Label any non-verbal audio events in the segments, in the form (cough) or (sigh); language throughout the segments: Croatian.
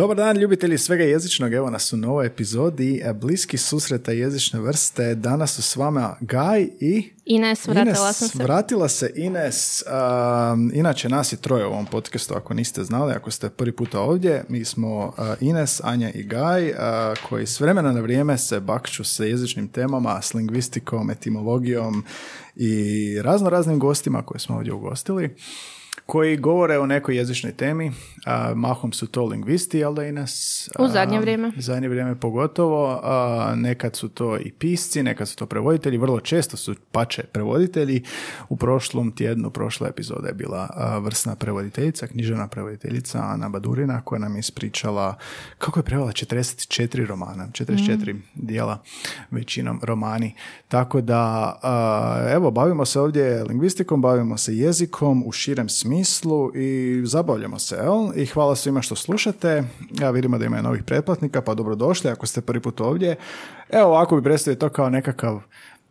Dobar dan ljubitelji svega jezičnog, evo nas u novoj epizodi Bliski susreta jezične vrste. Danas su s vama Gaj i... Ines, vratila Ines, sam se. Vratila se Ines. Um, inače nas je troje u ovom podcastu, ako niste znali, ako ste prvi puta ovdje. Mi smo uh, Ines, Anja i Gaj, uh, koji s vremena na vrijeme se bakću sa jezičnim temama, s lingvistikom, etimologijom i razno raznim gostima koje smo ovdje ugostili koji govore o nekoj jezičnoj temi. A, mahom su to lingvisti, jel da Ines? U zadnje vrijeme. U zadnje vrijeme pogotovo. A, nekad su to i pisci, nekad su to prevoditelji, vrlo često su pače prevoditelji. U prošlom tjednu, prošla epizoda je bila a, vrsna prevoditeljica, književna prevoditeljica Ana Badurina, koja nam je ispričala kako je prevela 44 romana, 44 dijela, većinom romani. Tako da, a, evo, bavimo se ovdje lingvistikom, bavimo se jezikom u širem smislu i zabavljamo se, jel? I hvala svima što slušate. Ja vidimo da ima novih pretplatnika, pa dobrodošli ako ste prvi put ovdje. Evo ovako bi predstavio to kao nekakav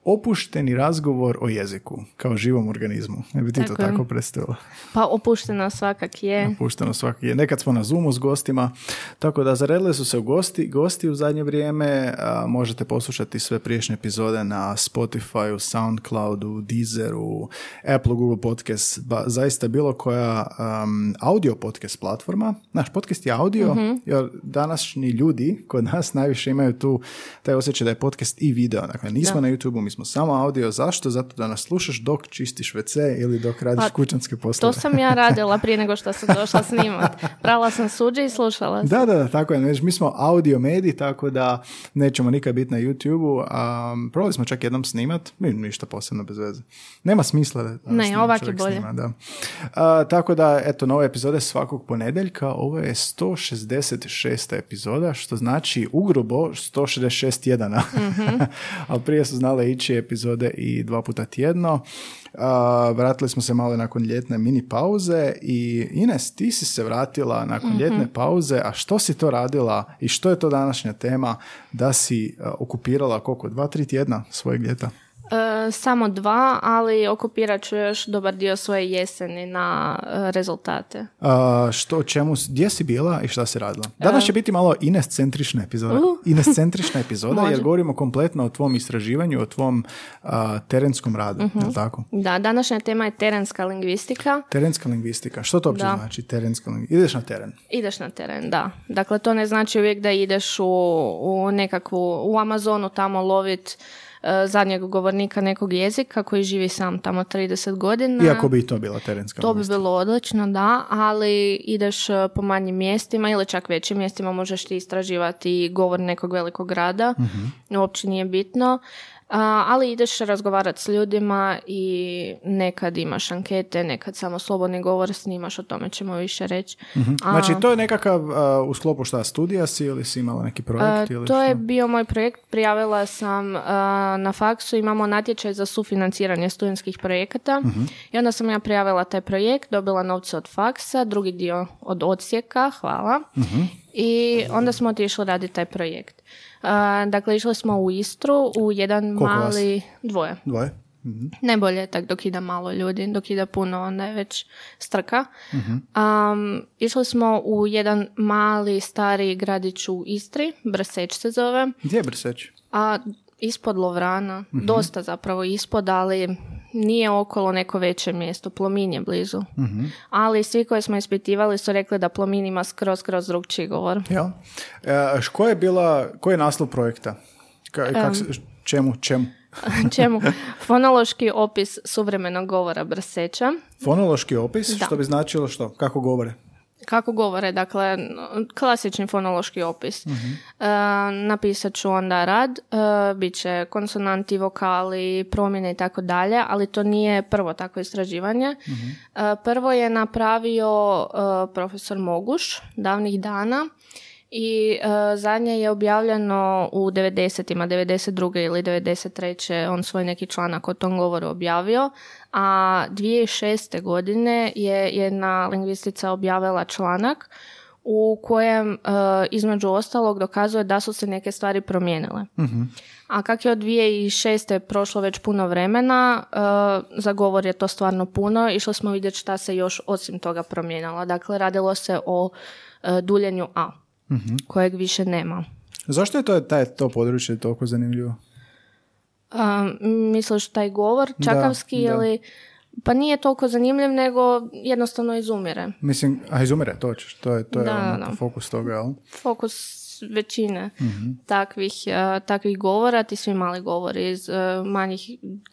opušteni razgovor o jeziku, kao živom organizmu. Ne bi ti to Tako je. tako predstavila? Pa opušteno svakak je. Pušteno svaki je. Nekad smo na Zoomu s gostima, tako da zaredili su se u gosti, gosti u zadnje vrijeme. A, možete poslušati sve priješnje epizode na Spotify, Soundcloudu, Deezeru, Apple, Google Podcast, ba, zaista bilo koja um, audio podcast platforma. Naš podcast je audio, jer današnji ljudi kod nas najviše imaju tu taj osjećaj da je podcast i video. Dakle, nismo Da. na YouTubeu, mi smo samo audio. Zašto? Zato da nas slušaš dok čistiš WC ili dok radiš Pa, kućanske poslove. To sam ja (laughs) radila prije nego što sam došla snimat. Brala sam suđe i slušala. Da, da, da, tako je. Već Mi smo audio mediji, tako da nećemo nikad biti na YouTube-u. A, probali smo čak jednom snimat, ništa posebno bez veze. Nema smisla da Ne, snima ovak je bolje. snima, da. A, tako da, eto, nove epizode svakog ponedjeljka. Ovo je 166. epizoda, što znači ugrubo 166 tjedana. Mhm. (laughs) Ali prije su znale ići epizode i dva puta tjedno. A, vratili smo se malo nakon ljetne mini pauze i Ines, ti si se vratila nakon Mhm. ljetne pauze, a što si to radila i što je to današnja tema da si a, okupirala koliko, dva, tri tjedna svojeg ljeta? E, samo dva, ali okupirat ću još dobar dio svoje jeseni na e, rezultate. A, što, čemu, gdje si bila i šta si radila? Danas će biti malo Ines-centrična epizoda. Uh. (laughs) Ines-centrična epizoda jer govorimo kompletno o tvom istraživanju, o tvom a, terenskom radu, Mhm. je li tako? Da, današnja tema je terenska lingvistika. Terenska lingvistika. Što to uopće Da. znači terenska lingvistika? Ideš na teren. Ideš na teren, da. Dakle, to ne znači uvijek da ideš u, u nekakvu, u Amazonu tamo lovit e, zadnjeg govornika nekog jezika koji živi sam tamo 30 godina. Iako bi i to bila terenska To bi bilo odlično, da, ali ideš e, po manjim mjestima ili čak većim mjestima možeš ti istraživati govor nekog velikog grada, uopće nije bitno. A, ali ideš razgovarati s ljudima i nekad imaš ankete, nekad samo slobodni govor snimaš, o tome ćemo više reći. A, Znači, to je nekakav a, u sklopu šta, studija si ili si imala neki projekt? a, ili to šta? je bio moj projekt, prijavila sam a, na faksu, imamo natječaj za sufinanciranje studentskih projekata i onda sam ja prijavila taj projekt, dobila novce od faksa, drugi dio od odsjeka, hvala. I onda smo otišli raditi taj projekt. A, dakle, išli smo u Istru u jedan Koliko vas? mali, dvoje. Dvoje? Mhm. Najbolje je tak dok ide malo ljudi, dok ide puno onda je već strka. Um, išli smo u jedan mali stari gradić u Istri, Brseć se zove, Gdje je Brseć? a ispod Lovrana, dosta zapravo ispod, ali nije okolo neko veće mjesto, Plomin je blizu. Ali svi koji smo ispitivali su rekli da Plomin ima skroz, skroz drugčiji govor. Jel? E, š- ko je bila, koji je naslov projekta? Ka, kak se, čemu, čemu? (laughs) Čemu? Fonološki opis suvremenog govora Brseća. Fonološki opis, Da. što bi značilo što? Kako govore? Kako govore, dakle, klasični fonološki opis. E, napisat ću onda rad, e, bit će konsonanti, vokali, promjene i tako dalje, ali to nije prvo takvo istraživanje. E, prvo je napravio e, profesor Moguš davnih dana i e, zadnje je objavljeno u 90-ima, 92. ili 93. on svoj neki članak o tom govoru objavio, a 2006. godine je jedna lingvistica objavila članak u kojem e, između ostalog dokazuje da su se neke stvari promijenile. A kak je od 2006. prošlo već puno vremena, uh, za govor je to stvarno puno. Išli smo vidjeti šta se još osim toga promijenilo. Dakle, radilo se o uh, duljenju A, Mhm. kojeg više nema. Zašto je to, taj, to područje toliko zanimljivo? Um, misliš taj govor čakavski da. ili... Pa nije toliko zanimljiv, nego jednostavno izumire. Mislim, a izumire, to ćeš, to je, to je Da, ono, da. fokus toga, jel? Fokus većine Mhm. takvih, uh, takvih govora, ti svi mali govori iz uh, manjih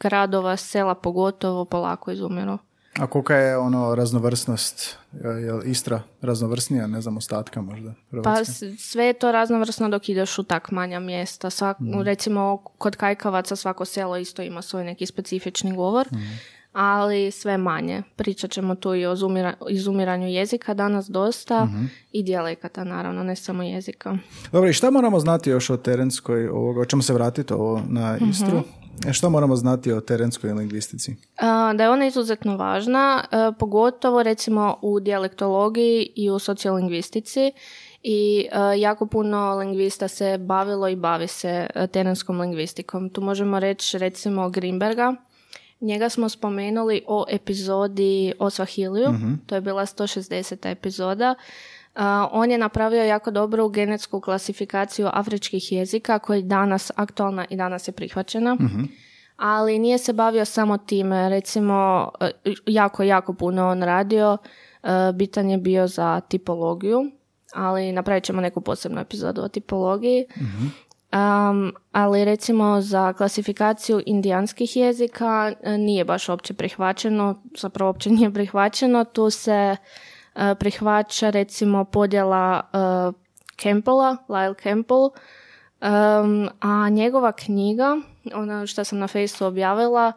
gradova, sela pogotovo, polako izumiru. A kolika je ono raznovrsnost, je Istra raznovrsnija, ne znam, ostatka možda? Pa Hrvatske? s- sve je to raznovrsno dok ideš u tak manja mjesta. Svak, Mhm. Recimo kod Kajkavaca svako selo isto ima svoj neki specifični govor, Mhm. ali sve manje. Pričat ćemo tu i o zumira- izumiranju jezika danas dosta Mhm. i dijalekata naravno, ne samo jezika. Dobro, i šta moramo znati još o terenskoj, ovoga, hoćemo se vratiti ovo na Istru? E, Što moramo znati o terenskoj lingvistici? Da je ona izuzetno važna, e, pogotovo recimo u dijalektologiji i u sociolingvistici i e, jako puno lingvista se bavilo i bavi se e, terenskom lingvistikom. Tu možemo reći recimo Grimberga, njega smo spomenuli o epizodi o Swahiliju, to je bila 160. epizoda. On je napravio jako dobru genetsku klasifikaciju afričkih jezika koja je danas aktualna i danas je prihvaćena ali nije se bavio samo time. Recimo, e, jako, jako puno on radio. E, Bitan je bio za tipologiju, ali napravit ćemo neku posebnu epizodu o tipologiji. Um, ali recimo za klasifikaciju indijanskih jezika e, nije baš opće prihvaćeno, zapravo opće nije prihvaćeno. Tu se prihvaća recimo podjela uh, Campbella, Lyle Campbell, Um, a njegova knjiga, ona što sam na Faceu objavila,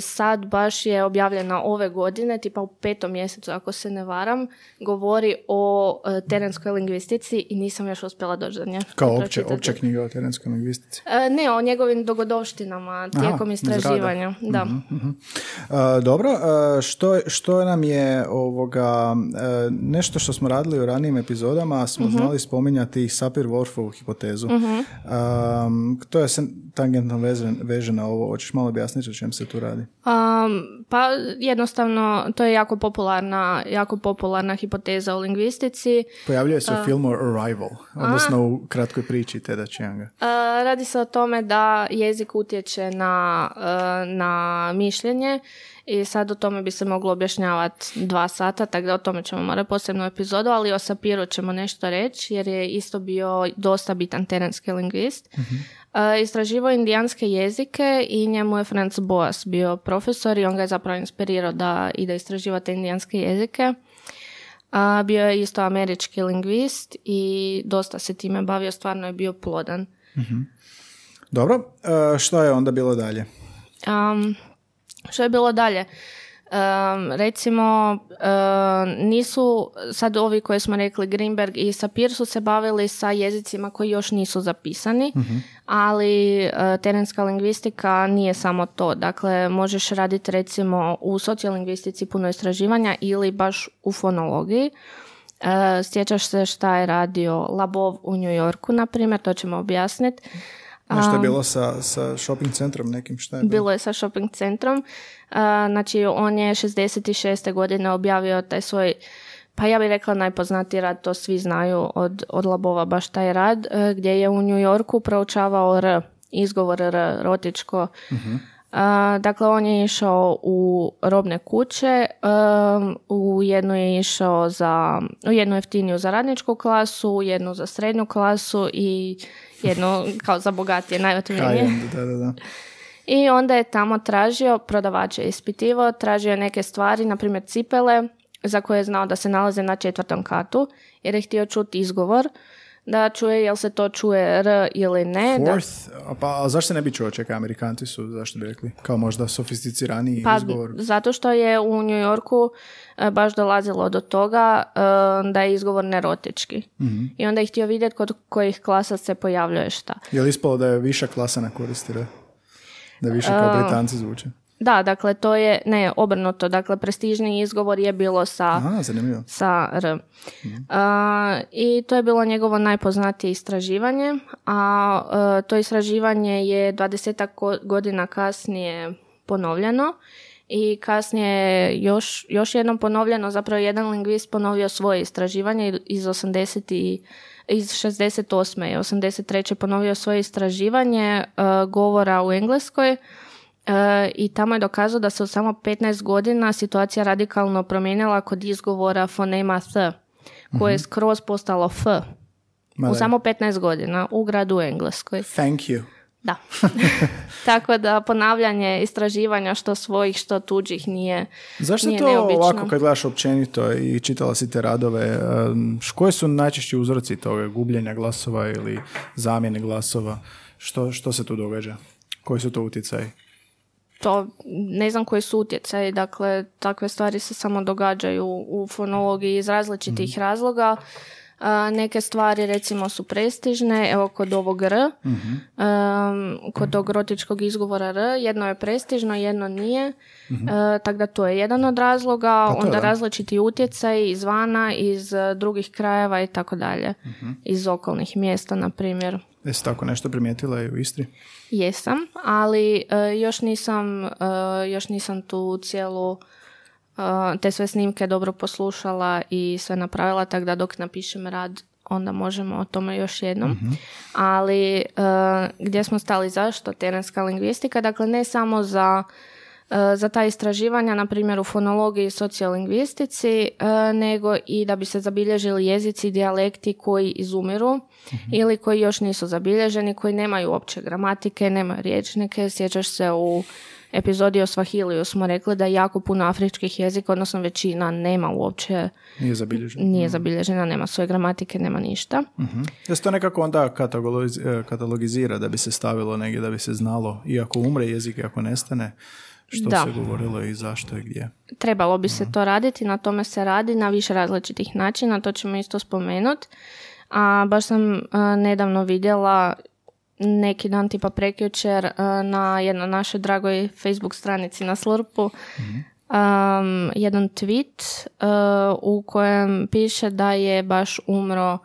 sad baš je objavljena ove godine, tipa u petom mjesecu ako se ne varam, govori o uh, terenskoj lingvistici i nisam još uspjela doći do nje. Kao opće, opća knjiga o terenskoj lingvistici. E, ne, o njegovim dogodovštinama tijekom rada. istraživanja. Da. Mhm. E, dobro, e, što, što nam je ovoga, e, nešto što smo radili u ranijim epizodama, smo Mhm. znali spominjati Sapir-Whorfovu hipotezu. Um, to je tangentno vezen, veže na ovo. Hoćeš malo objasniti čem se tu radi? Um, pa jednostavno, to je jako popularna, jako popularna hipoteza u lingvistici. Pojavljuje se u filmu Arrival, odnosno u kratkoj priči Teda Chianga. Uh, radi se o tome da jezik utječe na, uh, na mišljenje i sad o tome bi se moglo objašnjavati dva sata, tako da o tome ćemo morati posebnu epizodu, ali o Sapiru ćemo nešto reći jer je isto bio dosta bitan terenski lingvist. Uh, istraživao je indijanske jezike i njemu je Franz Boas bio profesor i on ga je zapravo inspirirao da ide istraživati indijanske jezike. A, bio je isto američki lingvist i dosta se time bavio, stvarno je bio plodan. Dobro, e, što je onda bilo dalje? Um, što je bilo dalje? Um, recimo, um, nisu sad ovi koje smo rekli, Greenberg i Sapir su se bavili sa jezicima koji još nisu zapisani, ali uh, terenska lingvistika nije samo to. Dakle, možeš raditi recimo u sociolingvistici puno istraživanja ili baš u fonologiji. Uh, sjećaš se šta je radio Labov u New Yorku, na primjer, to ćemo objasniti. Nešto je bilo sa, sa shopping centrom nekim, šta je bilo? Bilo je sa shopping centrom. Znači, on je 66. godine objavio taj svoj, pa ja bih rekla najpoznatiji rad, to svi znaju od, od Labova, baš taj rad, e, gdje je u New Yorku proučavao R, izgovor R, rotičko. A, dakle, on je išao u robne kuće, um, u jednu je išao za, u jednu jeftiniju za radničku klasu, u jednu za srednju klasu i jednu kao za bogatije, najotvorenije. Da, da, da. I onda je tamo tražio, prodavač je ispitivao, tražio neke stvari, na primjer cipele, za koje je znao da se nalaze na četvrtom katu, jer je htio čuti izgovor, da čuje jel se to čuje R ili ne. Da, Fourth, a pa a zašto se ne bi čuo? Čekaj, Amerikanci su, zašto bi rekli? Kao možda sofisticiraniji pa izgovor. zato što je u New Yorku e, baš dolazilo do toga e, da je izgovor nerotički. Mhm. I onda je htio vidjeti kod kojih klasa se pojavljuje šta. Je li ispalo da je viša klasa na koristire? Da više kao Britanci zvuče? Da, dakle to je, ne, obrnuto, dakle prestižni izgovor je bilo sa, Aha, sa R. A, I to je bilo njegovo najpoznatije istraživanje, a e, to istraživanje je 20 godina kasnije ponovljeno i kasnije je još, još jednom ponovljeno, zapravo jedan lingvist ponovio svoje istraživanje iz 80 i iz 68. i 83. ponovio svoje istraživanje e, govora u Engleskoj E, i tamo je dokazao da se u samo 15 godina situacija radikalno promijenila kod izgovora fonema th, koje je skroz postalo f. u samo 15 godina u gradu Engleskoj. Thank you. Da. (laughs) (laughs) Tako da ponavljanje istraživanja što svojih, što tuđih nije Zašto nije to neobično. ovako kad gledaš općenito i čitala si te radove, koji su najčešći uzroci toga, gubljenja glasova ili zamjene glasova? Što, što se tu događa? Koji su to utjecaji? To ne znam koji su utjecaji, dakle takve stvari se samo događaju u fonologiji iz različitih Mhm. razloga. A, neke stvari recimo su prestižne, evo kod ovog R, Mhm. um, kod tog rotičkog izgovora R, jedno je prestižno, jedno nije, E, tako da to je jedan od razloga, Mhm. Pa onda da. različiti utjecaji izvana, iz e, drugih krajeva i tako dalje, Mhm. iz okolnih mjesta, na primjer. Jesi tako nešto primijetila i u Istri? Jesam, ali e, još nisam e, još nisam tu cijelu e, te sve snimke dobro poslušala i sve napravila, tako da dok napišem rad onda možemo o tome još jednom. Ali e, gdje smo stali zašto? Terenska lingvistika, dakle ne samo za za ta istraživanja, na primjer u fonologiji i sociolingvistici, e, nego i da bi se zabilježili jezici i dijalekti koji izumiru ili koji još nisu zabilježeni, koji nemaju uopće gramatike, nemaju riječnike. Sjećaš se u epizodi o Svahiliju smo rekli da jako puno afričkih jezika, odnosno većina nema uopće, Nije zabilježen. nije zabilježena, nema svoje gramatike, nema ništa. Mhm. Da se to nekako onda eh, katalogizira da bi se stavilo negdje, da bi se znalo, iako umre jezik, i ako nestane, što Da. se govorilo i zašto i gdje. Trebalo bi se to raditi, na tome se radi na više različitih načina, to ćemo isto spomenuti. A baš sam a, nedavno vidjela neki dan tipa prekjučer a, na jednoj našoj dragoj Facebook stranici na Slurpu um, jedan tweet a, u kojem piše da je baš umro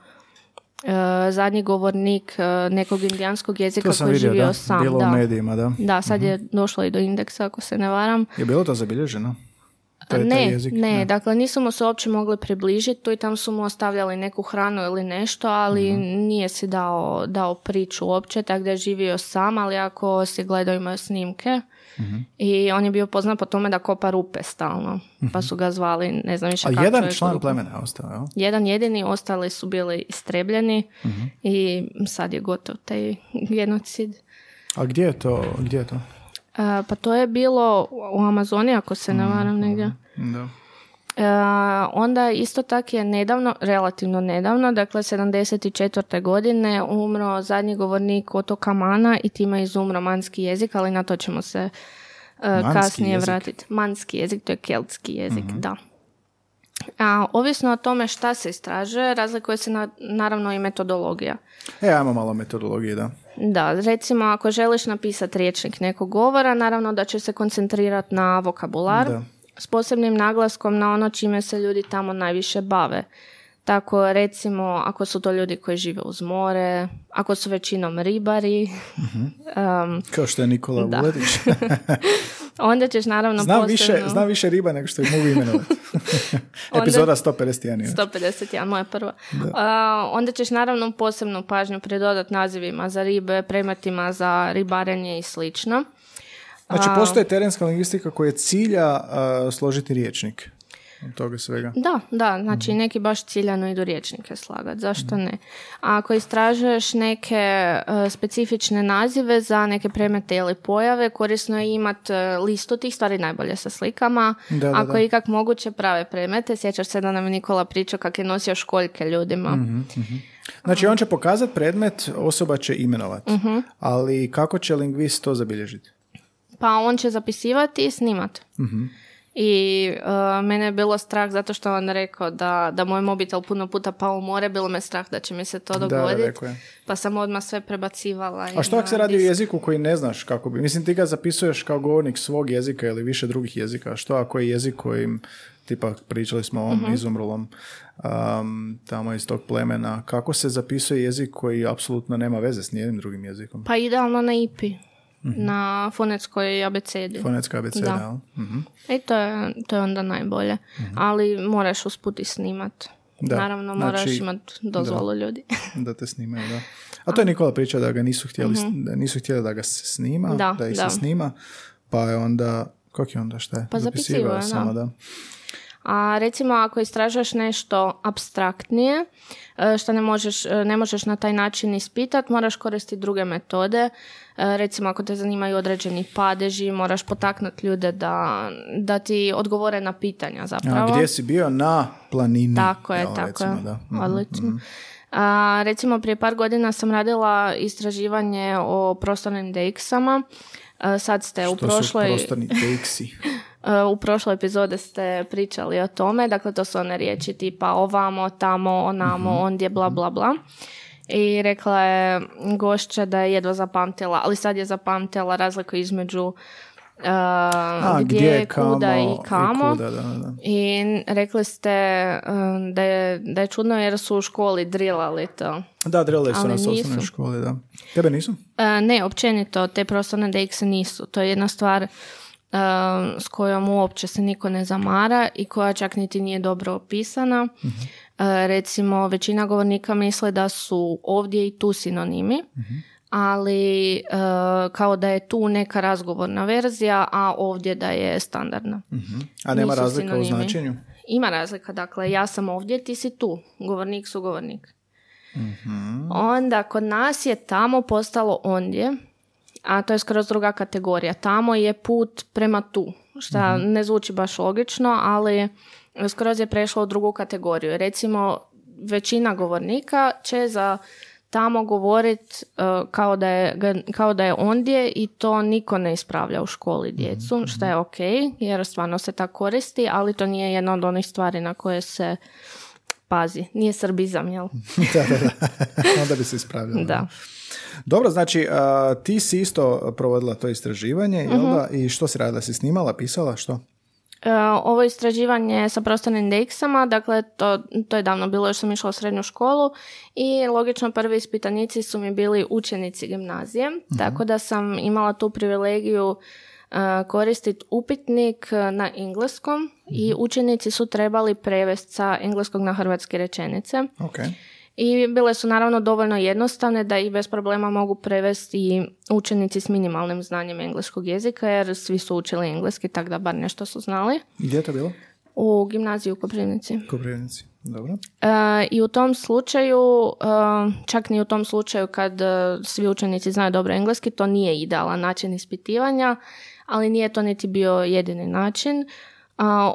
a, zadnji govornik a, nekog indijanskog jezika koji je živio da. sam. Bilo da. u medijima, da. Da, sad je došlo i do indeksa ako se ne varam. Je bilo to zabilježeno? Taj- taj ne, jezik? ne, dakle nismo mu se uopće mogli približiti, tu i tam su mu ostavljali neku hranu ili nešto, ali Mhm. nije si dao, dao priču uopće, tako da je živio sam, ali ako si gledao imao je snimke Mhm. i on je bio poznat po tome da kopa rupe stalno, pa su ga zvali, ne znam više A kako jedan čovjek član rupu. plemena je ostao, jel? Jedan jedini, ostali su bili istrebljeni Mhm. i sad je gotov taj genocid. A gdje je to? Gdje je to? E, pa to je bilo u Amazoni, ako se Mhm, ne varam negdje. Da. E, onda isto tak je nedavno, relativno nedavno, dakle 74. godine umro zadnji govornik otoka Mana i time izumro manski jezik, ali na to ćemo se Manski kasnije jezik? vratiti. Manski jezik, to je keltski jezik, da. A, ovisno o tome šta se istražuje, razlikuje se na, naravno i metodologija. E, ajmo malo metodologije, da. Da, recimo ako želiš napisati riječnik nekog govora, naravno da će se koncentrirati na vokabular Da. s posebnim naglaskom na ono čime se ljudi tamo najviše bave. Tako recimo ako su to ljudi koji žive uz more, ako su većinom ribari, (laughs) um, Kao što je Nikola Da. Vuletić. (laughs) onda ćeš naravno znam, posebno... više, znam više riba nego što ih mogu imenovati. (laughs) Epizoda 151. je. 151, moja prva. A, onda ćeš naravno posebnu pažnju pridodati nazivima za ribe, predmetima za ribarenje i slično. Znači, postoji terenska lingvistika koja cilja a, složiti riječnik. Toga svega. Da, da, znači neki baš ciljano idu riječnike slagati, zašto ne? A ako istražuješ neke e, specifične nazive za neke predmete ili pojave, korisno je imati listu tih stvari najbolje sa slikama. Da, da, ako je ikak moguće prave predmete, sjećaš se da nam je Nikola pričao kak je nosio školjke ljudima. Znači, on će pokazati predmet, osoba će imenovati. Mhm. Ali kako će lingvist to zabilježiti? Pa on će zapisivati i snimat. I uh, mene je bilo strah zato što on rekao da, da moj mobitel puno puta pao u more, bilo me strah da će mi se to dogoditi. Pa sam odmah sve prebacivala. A što ako se radi o jeziku koji ne znaš kako bi? Mislim, ti ga zapisuješ kao govornik svog jezika ili više drugih jezika. Što ako je jezik kojim, tipa pričali smo o ovom Mhm. izumrlom um, tamo iz tog plemena, kako se zapisuje jezik koji apsolutno nema veze s nijednim drugim jezikom? Pa idealno na IPI, Mhm. na fonetskoj abecedi. Fonetska abeceda, Da. Mhm. I to je, to je onda najbolje. Ali moraš usput i snimat. Da, Naravno, moraš znači- imat dozvolu ljudi. (laughs) da te snimaju, da. A to je Nikola pričao da ga nisu htjeli, da nisu htjeli da ga se snima, Mhm. Da, ih da. se snima, pa je onda, kako je onda šta je? Pa zapisivao je, samo, da. A recimo ako istražuješ nešto abstraktnije, e, što ne možeš, e, ne možeš na taj način ispitat, moraš koristiti druge metode. E, Recimo ako te zanimaju određeni padeži, moraš potaknuti ljude da, da ti odgovore na pitanja A, zapravo. gdje si bio? Na planini. Tako je, jel, tako recimo, je. Da. Mhm, Odlično. A, recimo prije par godina sam radila istraživanje o prostornim DX-ama. E, Sad ste u To prošloj... su prostorni. (laughs) E, U prošloj epizode ste pričali o tome, dakle to su one riječi tipa ovamo, tamo, onamo, ondje, bla bla bla. I rekla je gošća da je jedva zapamtila, ali sad je zapamtila razliku između e, A, gdje, kuda i kamo. kuda, da, da. I rekli ste e, da, je, da je čudno jer su u školi drilali to. Da, drele su nas u osnovnoj školi, da. Tebe nisu? E, ne, općenito, te prostorne DX nisu. To je jedna stvar e, s kojom uopće se niko ne zamara i koja čak niti nije dobro opisana. E, recimo, većina govornika misle da su ovdje i tu sinonimi, ali e, kao da je tu neka razgovorna verzija, a ovdje da je standardna. A nema Nisu razlika u sinonimi. značenju? Ima razlika, dakle, ja sam ovdje, ti si tu. Govornik su govornik. Onda, kod nas je tamo postalo ondje, a to je skroz druga kategorija. Tamo je put prema tu, što ne zvuči baš logično, ali skroz je prešlo u drugu kategoriju. Recimo, većina govornika će za tamo govorit uh, kao, da je, kao da je ondje i to niko ne ispravlja u školi djecu, što je ok, jer stvarno se tako koristi, ali to nije jedna od onih stvari na koje se pazi. Nije srbizam, jel? (laughs) da, da, da. (laughs) Onda bi se ispravljalo. Da. Dobro, znači, a, ti si isto provodila to istraživanje, jel Mhm. da? I što si radila? Si snimala, pisala, što? E, ovo istraživanje sa prostornim indeksama, dakle to, to je davno bilo, još sam išla u srednju školu i logično prvi ispitanici su mi bili učenici gimnazije, tako da sam imala tu privilegiju e, koristiti upitnik e, na engleskom i učenici su trebali prevesti sa engleskog na hrvatske rečenice. Ok. I bile su naravno dovoljno jednostavne da ih bez problema mogu prevesti i učenici s minimalnim znanjem engleskog jezika, jer svi su učili engleski, tako da bar nešto su znali. Gdje je to bilo? U gimnaziji u Koprivnici. Koprivnici. Dobro. E, I u tom slučaju, e, čak ni u tom slučaju kad e, svi učenici znaju dobro engleski, to nije idealan način ispitivanja, ali nije to niti bio jedini način.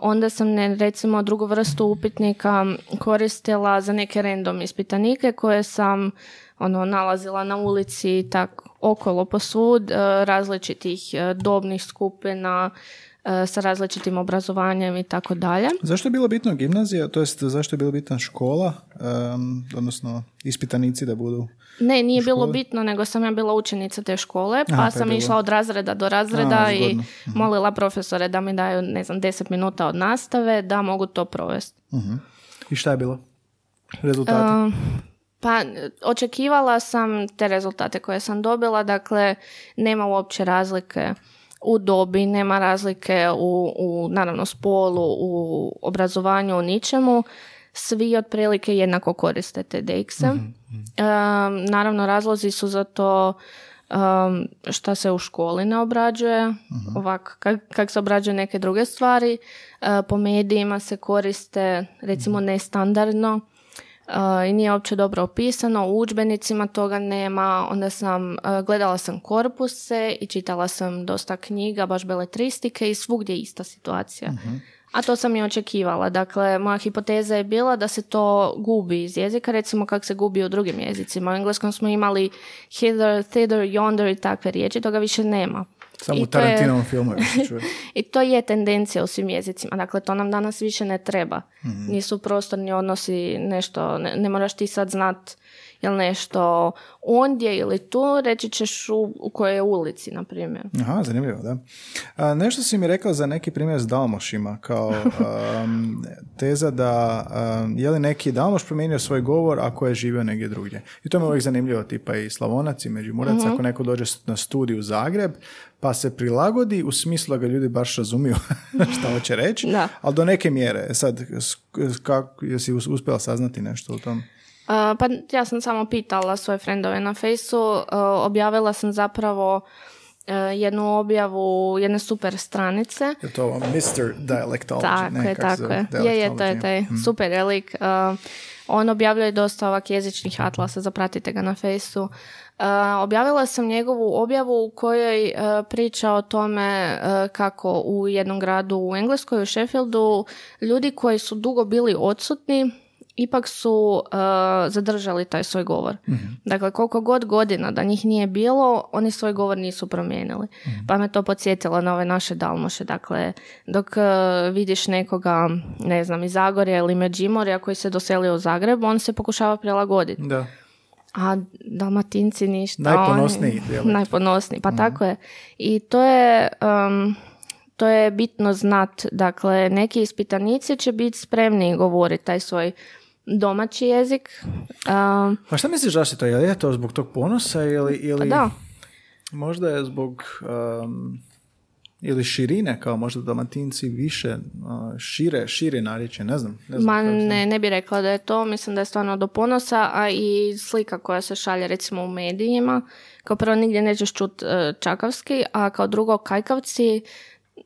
Onda sam ne, recimo drugu vrstu upitnika koristila za neke random ispitanike koje sam ono nalazila na ulici tak okolo posvud e, različitih e, dobnih skupina sa različitim obrazovanjem i tako dalje. Zašto je bilo bitno gimnazija, to jest zašto je bila bitna škola, em, odnosno ispitanici da budu... Ne, nije bilo bitno, nego sam ja bila učenica te škole, pa Aha, pa sam bilo. išla od razreda do razreda A, i zgodno. molila profesore da mi daju, ne znam, 10 minuta od nastave da mogu to provesti. Mhm. I šta je bilo? Rezultati? Um, Pa očekivala sam te rezultate koje sam dobila, dakle nema uopće razlike u dobi, nema razlike u, u naravno spolu, u obrazovanju, u ničemu. Svi otprilike jednako koriste te DX-e. Um, naravno razlozi su za to um, šta se u školi ne obrađuje, ovak, kak, kak se obrađuju neke druge stvari. Uh, po medijima se koriste recimo nestandardno uh, i nije uopće dobro opisano, u udžbenicima toga nema, onda sam, gledala sam korpuse i čitala sam dosta knjiga, baš beletristike i svugdje je ista situacija. A to sam i očekivala. Dakle, moja hipoteza je bila da se to gubi iz jezika, recimo kako se gubi u drugim jezicima. U engleskom smo imali hither, thither, yonder i takve riječi, toga više nema. Samo u Tarantinovom filmu. (laughs) I to je tendencija u svim jezicima. Dakle, to nam danas više ne treba. Mhm. Nisu prostorni odnosi nešto, ne, ne moraš ti sad znat jel nešto ondje ili tu, reći ćeš u, u kojoj ulici, na primjer. Aha, zanimljivo, da. A, nešto si mi rekla za neki primjer s Dalmošima, kao (laughs) um, teza da um, je li neki Dalmoš promijenio svoj govor ako je živio negdje drugdje. I to mi je uvijek zanimljivo, tipa i Slavonac i Međimurac, Mhm. ako neko dođe na studij u Zagreb, pa se prilagodi u smislu da ga ljudi baš razumiju (laughs) šta hoće reći, Da. ali do neke mjere. E Sad, kako, jesi us- uspjela saznati nešto o tom? Uh, pa ja sam samo pitala svoje frendove na fejsu, uh, objavila sam zapravo uh, jednu objavu jedne super stranice. Je to ovo Mr. Dialectology? Tako ne, je, tako je. Je, je, to je taj super relik. Uh, on objavljuje dosta ovak jezičnih atlasa, zapratite ga na fejsu. Uh, objavila sam njegovu objavu u kojoj uh, priča o tome uh, kako u jednom gradu u Engleskoj, u Sheffieldu, ljudi koji su dugo bili odsutni, ipak su uh, zadržali taj svoj govor. Dakle, koliko god godina da njih nije bilo, oni svoj govor nisu promijenili. Pa me to podsjetilo na ove naše dalmoše. Dakle, dok uh, vidiš nekoga, ne znam, iz Zagorja ili Međimorja koji se doselio u Zagreb, on se pokušava prilagoditi. Da. A dalmatinci ništa. Najponosniji (laughs) dijalekt. Najponosniji, pa tako je. I to je... um, to je bitno znat. Dakle, neki ispitanici će biti spremni govoriti taj svoj domaći jezik. Um, A šta misliš zašto to? Je li je to zbog tog ponosa ili, ili pa da, možda je zbog um, ili širine, kao možda dalmatinci više uh, šire, šire narječje, ne znam. Ne znam Ma ne, ne bi rekla da je to, mislim da je stvarno do ponosa, a i slika koja se šalje recimo u medijima, kao prvo nigdje nećeš čut e, čakavski, a kao drugo kajkavci,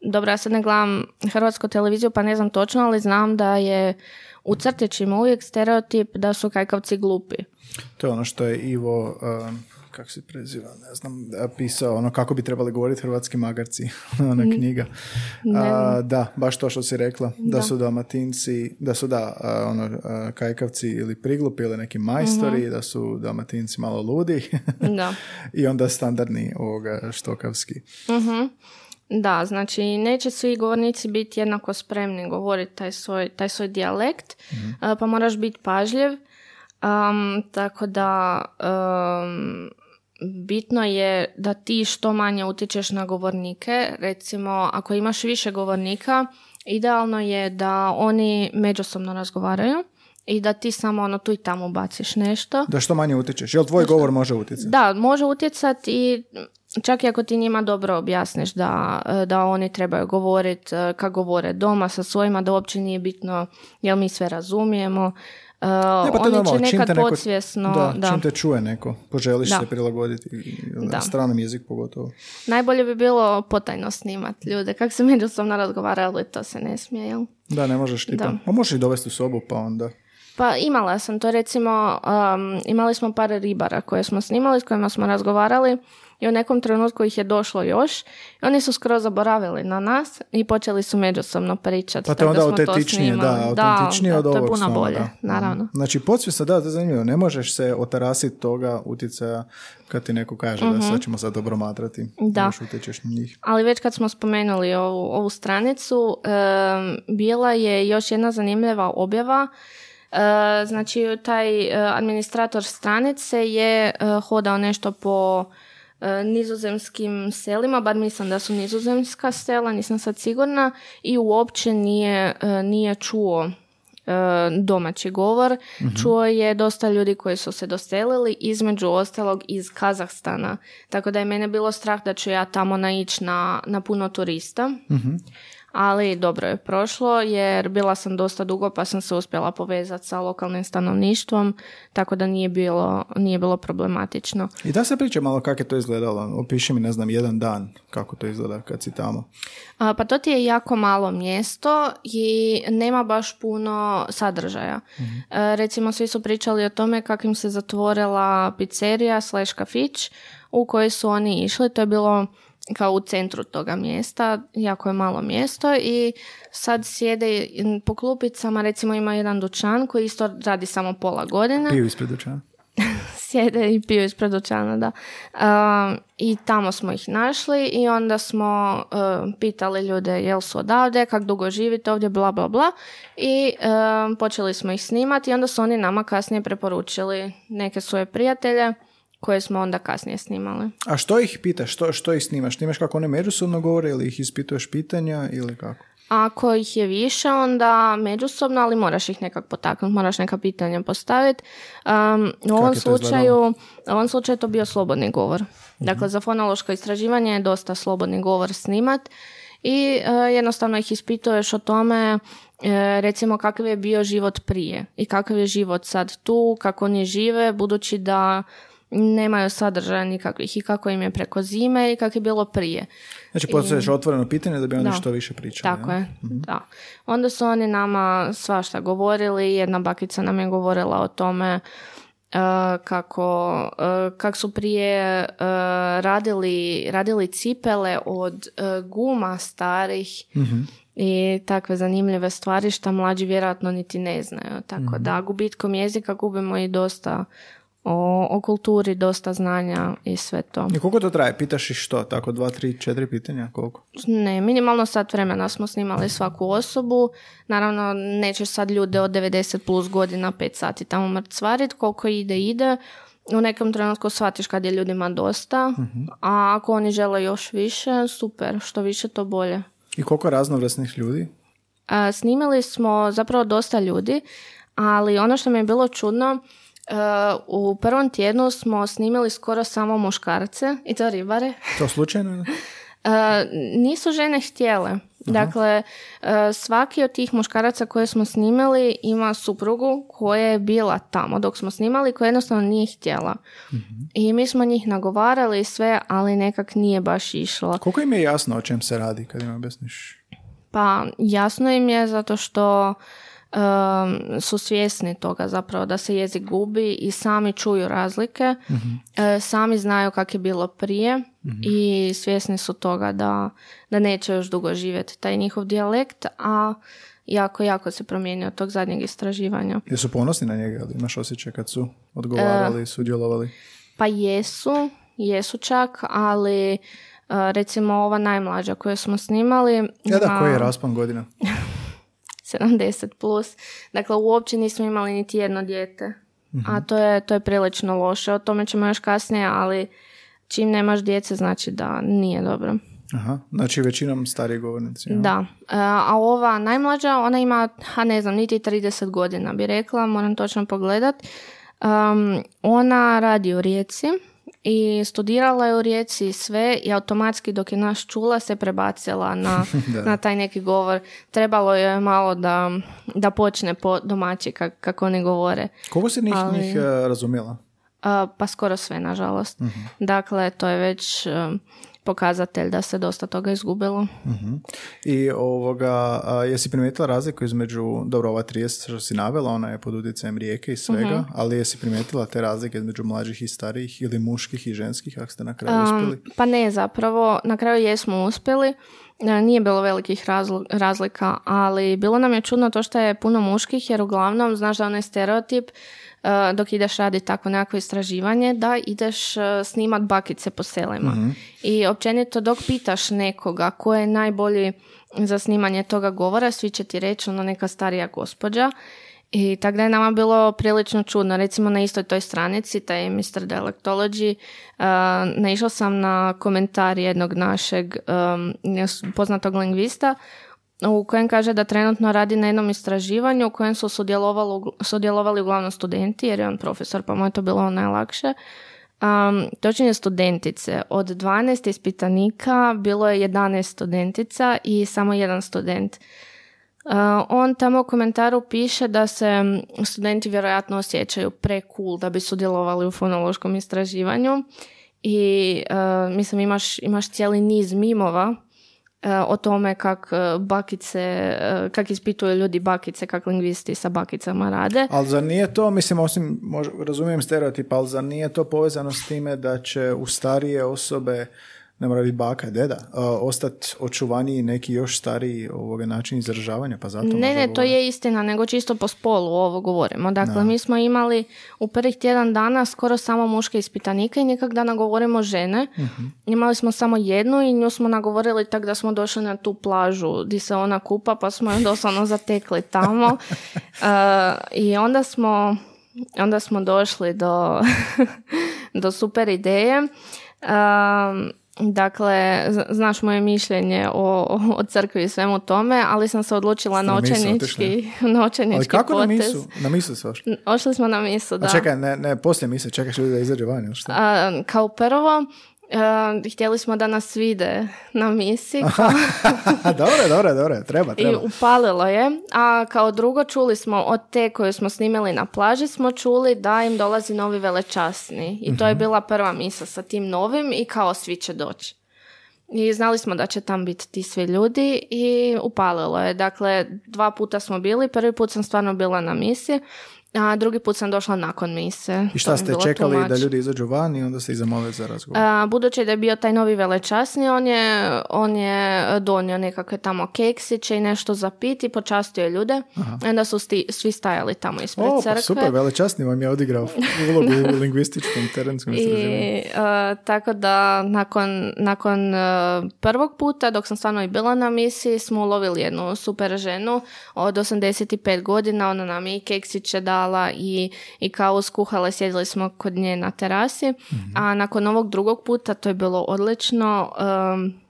dobro ja sad ne gledam hrvatsku televiziju pa ne znam točno, ali znam da je u crtićima uvijek stereotip da su kajkavci glupi. To je ono što je Ivo, um, kako se preziva, ne znam, pisao, ono kako bi trebali govoriti hrvatski magarci, (laughs) ona knjiga. A, da, baš to što si rekla, da, su dalmatinci, da su da, a, ono, a, kajkavci ili priglupi ili neki majstori, da su dalmatinci malo ludi Da. (laughs) i onda standardni ovoga štokavski. Da, znači neće svi govornici biti jednako spremni govoriti taj svoj, taj svoj dijalekt, a, pa moraš biti pažljiv. Um, tako da um, bitno je da ti što manje utječeš na govornike. Recimo, ako imaš više govornika, idealno je da oni međusobno razgovaraju i da ti samo ono tu i tamo baciš nešto. Da što manje utječeš. Jel tvoj govor može utjecati? Da, može utjecati i čak i ako ti njima dobro objasniš da, da oni trebaju govoriti kako govore doma sa svojima, da uopće nije bitno jel mi sve razumijemo. Uh, Ne, pa to oni će nekad neko- podsvjesno... da, da. čim te čuje neko, poželiš Da. se prilagoditi na stranom jeziku pogotovo. Najbolje bi bilo potajno snimat ljude. Kako se međusobno razgovarali, to se ne smije, jel? Da, ne možeš tipa. Da. A možeš ih dovesti u sobu pa onda. Pa imala sam to recimo, um, imali smo par ribara koje smo snimali, s kojima smo razgovarali i u nekom trenutku ih je došlo još i oni su skroz zaboravili na nas i počeli su međusobno pričati. Pa to je onda da autentičnije, da, autentičnije da, od to je puno bolje, da. naravno. Mhm. Znači, podsvjesno, da, to je zanimljivo. Ne možeš se otarasiti toga utjecaja kad ti neko kaže da sad ćemo sad dobro matrati. Mhm. Da. Još utječeš na njih. Ali već kad smo spomenuli ovu, ovu stranicu, em, bila je još jedna zanimljiva objava. E, znači, taj e, administrator stranice je e, hodao nešto po nizozemskim selima, bar mislim da su nizozemska sela, nisam sad sigurna, i uopće nije, e, nije čuo e, domaći govor. Čuo je dosta ljudi koji su se doselili, između ostalog iz Kazahstana. Tako da je mene bilo strah da ću ja tamo naići na, na puno turista. Ali dobro je prošlo jer bila sam dosta dugo pa sam se uspjela povezati sa lokalnim stanovništvom, tako da nije bilo, nije bilo problematično. I da se priča malo kako je to izgledalo. Opiši mi, ne znam, jedan dan kako to izgleda kad si tamo. A, Pa to ti je jako malo mjesto i nema baš puno sadržaja. E, recimo svi su pričali o tome kako im se zatvorila pizzerija slash kafić u koji su oni išli. To je bilo kao u centru toga mjesta, jako je malo mjesto i sad sjede po klupicama, recimo ima jedan dućan koji isto radi samo pola godine. Piju ispred dućana. (laughs) sjede i piju ispred dućana, da. Um, I tamo smo ih našli i onda smo um, pitali ljude jel su odavde, kak dugo živite ovdje, bla, bla, bla. I um, počeli smo ih snimati i onda su oni nama kasnije preporučili neke svoje prijatelje koje smo onda kasnije snimali. A što ih pitaš? Što, što ih snimaš? Snimaš kako one međusobno govore ili ih ispituješ pitanja ili kako? Ako ih je više, onda međusobno, ali moraš ih nekak potaknuti, moraš neka pitanja postaviti. Um, u ovom slučaju, u ovom slučaju je to bio slobodni govor. Dakle, za fonološko istraživanje je dosta slobodni govor snimat i uh, jednostavno ih ispituješ o tome uh, recimo kakav je bio život prije i kakav je život sad tu, kako oni žive, budući da nemaju sadržaja nikakvih i kako im je preko zime i kako je bilo prije. Znači postoješ otvoreno pitanje da bi oni što više pričali. Tako je, mhm. da. Onda su oni nama svašta govorili, jedna bakica nam je govorila o tome uh, kako, uh, kak su prije uh, radili, radili cipele od guma starih mhm. i takve zanimljive stvari što mlađi vjerojatno niti ne znaju. Tako mhm. da gubitkom jezika gubimo i dosta o, o kulturi, dosta znanja i sve to. I koliko to traje? Pitaš ih što? Tako dva, tri, četiri pitanja? Koliko? Ne, minimalno sat vremena smo snimali svaku osobu. Naravno, nećeš sad ljude od 90 plus godina 5 sati tamo mrcvarit. Koliko ide, ide. U nekom trenutku shvatiš kad je ljudima dosta, mhm. a ako oni žele još više, super, što više to bolje. I koliko raznovrsnih ljudi? A, snimili smo zapravo dosta ljudi, ali ono što mi je bilo čudno, u prvom tjednu smo snimili skoro samo muškarce i to ribare. (laughs) To slučajno? nisu žene htjele. Dakle, svaki od tih muškaraca koje smo snimali ima suprugu koja je bila tamo dok smo snimali, koja jednostavno nije htjela. Mhm. I mi smo njih nagovarali sve, ali nekak nije baš išlo. Koliko im je jasno o čem se radi kad im objasniš? Pa jasno im je zato što su svjesni toga zapravo da se jezik gubi i sami čuju razlike, e, sami znaju kak je bilo prije mhm. i svjesni su toga da, da neće još dugo živjeti taj njihov dijalekt, a jako, jako se promijenio od tog zadnjeg istraživanja. Jesu ponosni na njega, ali imaš osjećaj kad su odgovarali, e, sudjelovali? Pa jesu, jesu čak, ali e, recimo ova najmlađa koju smo snimali... Ja da, koji je raspon godina? (laughs) 70 plus. Dakle, uopće nismo imali niti jedno dijete. A to je, to je prilično loše. O tome ćemo još kasnije, ali čim nemaš djece znači da nije dobro. Aha, znači većinom stariji govornici. Da, e, a ova najmlađa, ona ima, ha ne znam, niti 30 godina bi rekla, moram točno pogledat. Um, ona radi u Rijeci i studirala je u Rijeci sve i automatski dok je naš čula se prebacila na, (laughs) na taj neki govor. Trebalo je malo da, da počne po domaći kak, kako oni govore. Koliko se njih, Ali, njih uh, razumjela? pa skoro sve, nažalost. uh Dakle, to je već pokazatelj da se dosta toga izgubilo. uh I ovoga, a, jesi primijetila razliku između, dobro, ova 30 što si navela, ona je pod utjecajem rijeke i svega, uh ali jesi primijetila te razlike između mlađih i starijih ili muških i ženskih, ako ste na kraju uspjeli? Pa ne, zapravo, na kraju jesmo uspjeli. Nije bilo velikih razlika, ali bilo nam je čudno to što je puno muških, jer uglavnom, znaš da onaj stereotip, E, dok ideš raditi tako nekako istraživanje da ideš e, snimat bakice po selima. Mhm. I općenito dok pitaš nekoga ko je najbolji za snimanje toga govora, svi će ti reći ono neka starija gospođa. I tako da je nama bilo prilično čudno. Recimo na istoj toj stranici, taj Mr. Dialectology, uh, naišla sam na komentar jednog našeg um, poznatog lingvista u kojem kaže da trenutno radi na jednom istraživanju u kojem su sudjelovali uglavnom studenti, jer je on profesor, pa mu je to bilo najlakše. Um, točnije studentice. Od 12 ispitanika bilo je 11 studentica i samo jedan student. Uh, on tamo u komentaru piše da se studenti vjerojatno osjećaju pre cool da bi sudjelovali u fonološkom istraživanju i uh, mislim imaš, imaš cijeli niz mimova E, o tome kak bakice, kak ispituju ljudi bakice, kak lingvisti sa bakicama rade. Ali za nije to, mislim, osim, razumijem stereotip, ali za nije to povezano s time da će u starije osobe ne mora biti baka, deda, uh, ostati očuvaniji neki još stariji ovoga način izražavanja, pa zato Ne, ne, to je istina, nego čisto po spolu ovo govorimo. Dakle, mi smo imali u prvih tjedan dana skoro samo muške ispitanike i nikak da nagovorimo žene. Imali smo samo jednu i nju smo nagovorili tak da smo došli na tu plažu di se ona kupa, pa smo je doslovno zatekli tamo. (laughs) E, I onda smo, onda smo došli do, (laughs) do super ideje. Um, Dakle, znaš moje mišljenje o, o crkvi i svemu tome, ali sam se odlučila na na misu učenički, (laughs) na Ali kako na potez. misu? Na misu se ošli? Ošli smo na misu, da. A čekaj, ne, ne, poslije mise, čekaš ljudi da izađe van ili šta? A, kao prvo, a, htjeli smo da nas vide na misi (laughs) (laughs) dobro, dobro, dobro, treba, i treba. upalilo je, a kao drugo čuli smo od te koju smo snimili na plaži smo čuli da im dolazi novi velečasni i to je Mhm. bila prva misa sa tim novim i kao svi će doći. I znali smo da će tam biti ti svi ljudi i upalilo je. Dakle, dva puta smo bili, prvi put sam stvarno bila na misi, a drugi put sam došla nakon mise. I šta ste čekali da ljudi izađu van i onda ste ih zamolili za razgovor? A, budući da je bio taj novi velečasni, on je, on je donio nekakve tamo keksiće i nešto za pit i počastio je ljude. I onda su sti- svi stajali tamo ispred o, crkve. pa super, velečasni vam je odigrao ulogu u lingvističkom terenskom istraživanju. I e, tako da nakon, nakon e, prvog puta dok sam stvarno i bila na misiji smo ulovili jednu super ženu od 85 godina, ona nam je i keksiće dala i, i kavu skuhala, sjedili smo kod nje na terasi, a nakon ovog drugog puta to je bilo odlično, em,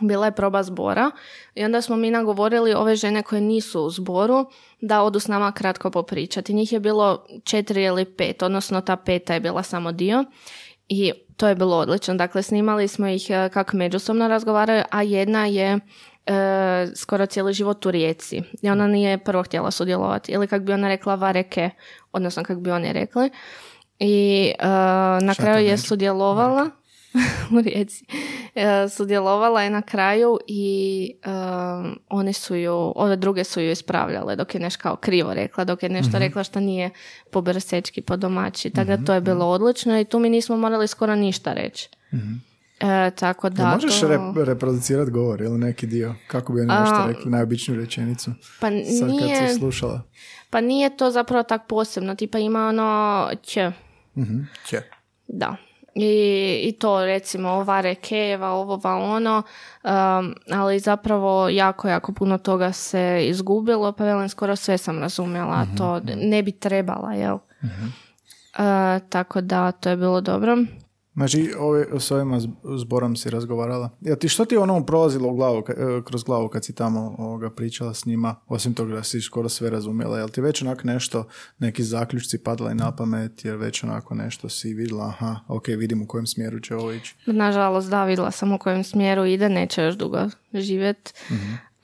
bila je proba zbora i onda smo mi nagovorili ove žene koje nisu u zboru da odu s nama kratko popričati. Njih je bilo četiri ili pet, odnosno ta peta je bila samo dio i to je bilo odlično. Dakle, snimali smo ih e, kako međusobno razgovaraju, a jedna je e, skoro cijeli život u rijeci i ona nije prvo htjela sudjelovati ili kako bi ona rekla vareke, odnosno kako bi oni rekli. I e, na Šta kraju je sudjelovala (laughs) u rijeci. E, sudjelovala je na kraju i e, oni su ju, ove druge su ju ispravljale dok je nešto kao krivo rekla, dok je Mhm. nešto rekla što nije po brsečki, po domaći. Tako da to je bilo odlično i tu mi nismo morali skoro ništa reći. E, tako da Jel možeš to... rep- reproducirati govor ili neki dio? Kako bi oni nešto rekli, najobičniju rečenicu? Pa Sad kad nije, si slušala. pa nije to zapravo tak posebno, tipa ima ono će, Mhm. Će. Da. I, I to recimo vare keva, ovova ono, um, ali zapravo jako, jako puno toga se izgubilo, pa velim skoro sve sam razumjela, a to ne bi trebala, jel? Uh, tako da, to je bilo dobro. Znači, ove, s ovima zb- zborom si razgovarala. Ja, ti što ti je ono prolazilo u glavu, e, kroz glavu kad si tamo ovoga, pričala s njima, osim toga da si skoro sve razumjela? Jel ti već onak nešto, neki zaključci padali na pamet, jer već onako nešto si vidjela, aha, ok, vidim u kojem smjeru će ovo ići. Nažalost, da, vidjela sam u kojem smjeru ide, neće još dugo živjet.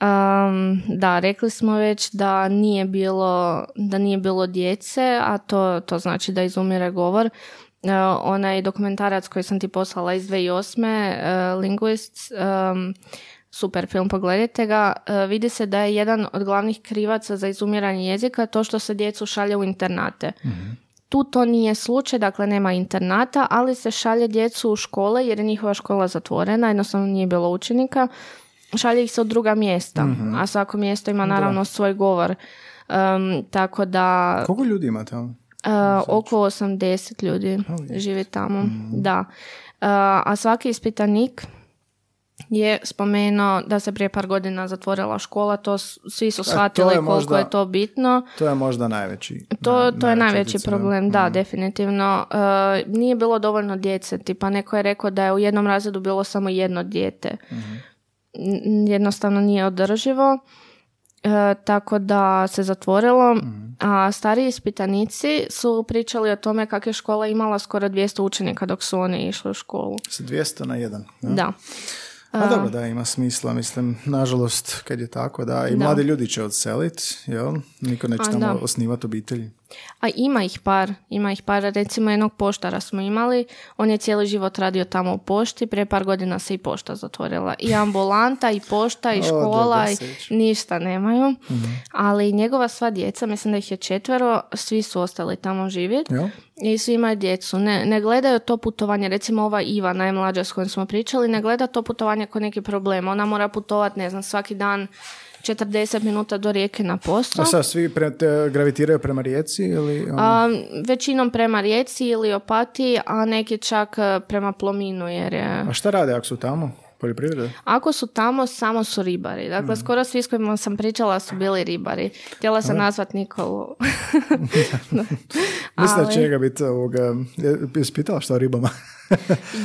Um, da, rekli smo već da nije bilo, da nije bilo djece, a to, to znači da izumire govor. Uh, onaj dokumentarac koji sam ti poslala iz 2008. Uh, Linguists, um, super film, pogledajte ga. Uh, vidi se da je jedan od glavnih krivaca za izumiranje jezika to što se djecu šalje u internate. Tu to nije slučaj, dakle nema internata, ali se šalje djecu u škole jer je njihova škola zatvorena, jednostavno nije bilo učenika. Šalje ih se u druga mjesta, a svako mjesto ima naravno svoj govor. Um, tako da Koliko ljudi ima tamo? Uh, oko 80 ljudi živi tamo. Da. Uh, a svaki ispitanik je spomenuo da se prije par godina zatvorila škola, to svi su shvatili je koliko možda- je to bitno. To je možda najveći. To, na- to je najveći udica, problem, da, definitivno. E, nije bilo dovoljno djece, tipa neko je rekao da je u jednom razredu bilo samo jedno dijete. N- Jednostavno nije održivo, e, tako da se zatvorilo. A stariji ispitanici su pričali o tome kako je škola imala skoro 200 učenika dok su oni išli u školu. S 200 na jedan. ja? Da. A dobro, da, ima smisla, mislim, nažalost, kad je tako, da, i Da. mladi ljudi će odselit, jel? Niko neće A, tamo da. osnivati obitelji. A ima ih par, ima ih par, recimo jednog poštara smo imali, on je cijeli život radio tamo u pošti, prije par godina se i pošta zatvorila. I ambulanta, i pošta, i (laughs) škola, i ništa nemaju. Mhm. Ali njegova sva djeca, mislim da ih je četvero, svi su ostali tamo živjeti. I svi imaju djecu. Ne, ne gledaju to putovanje, recimo ova Iva, najmlađa s kojom smo pričali, ne gleda to putovanje kao neki problem. Ona mora putovati, ne znam, svaki dan 40 minuta do rijeke na posao. A sad svi pre, te, gravitiraju prema rijeci ili? A, većinom prema rijeci ili opati, a neki čak e, prema plominu jer je... A šta rade ako su tamo? poljoprivrede? Ako su tamo, samo su ribari. Dakle, mm. skoro svi s kojima sam pričala su bili ribari. Htjela sam nazvat Nikolu. (laughs) (laughs) Mislim da će njega biti ovoga... Jesi pitala šta o ribama?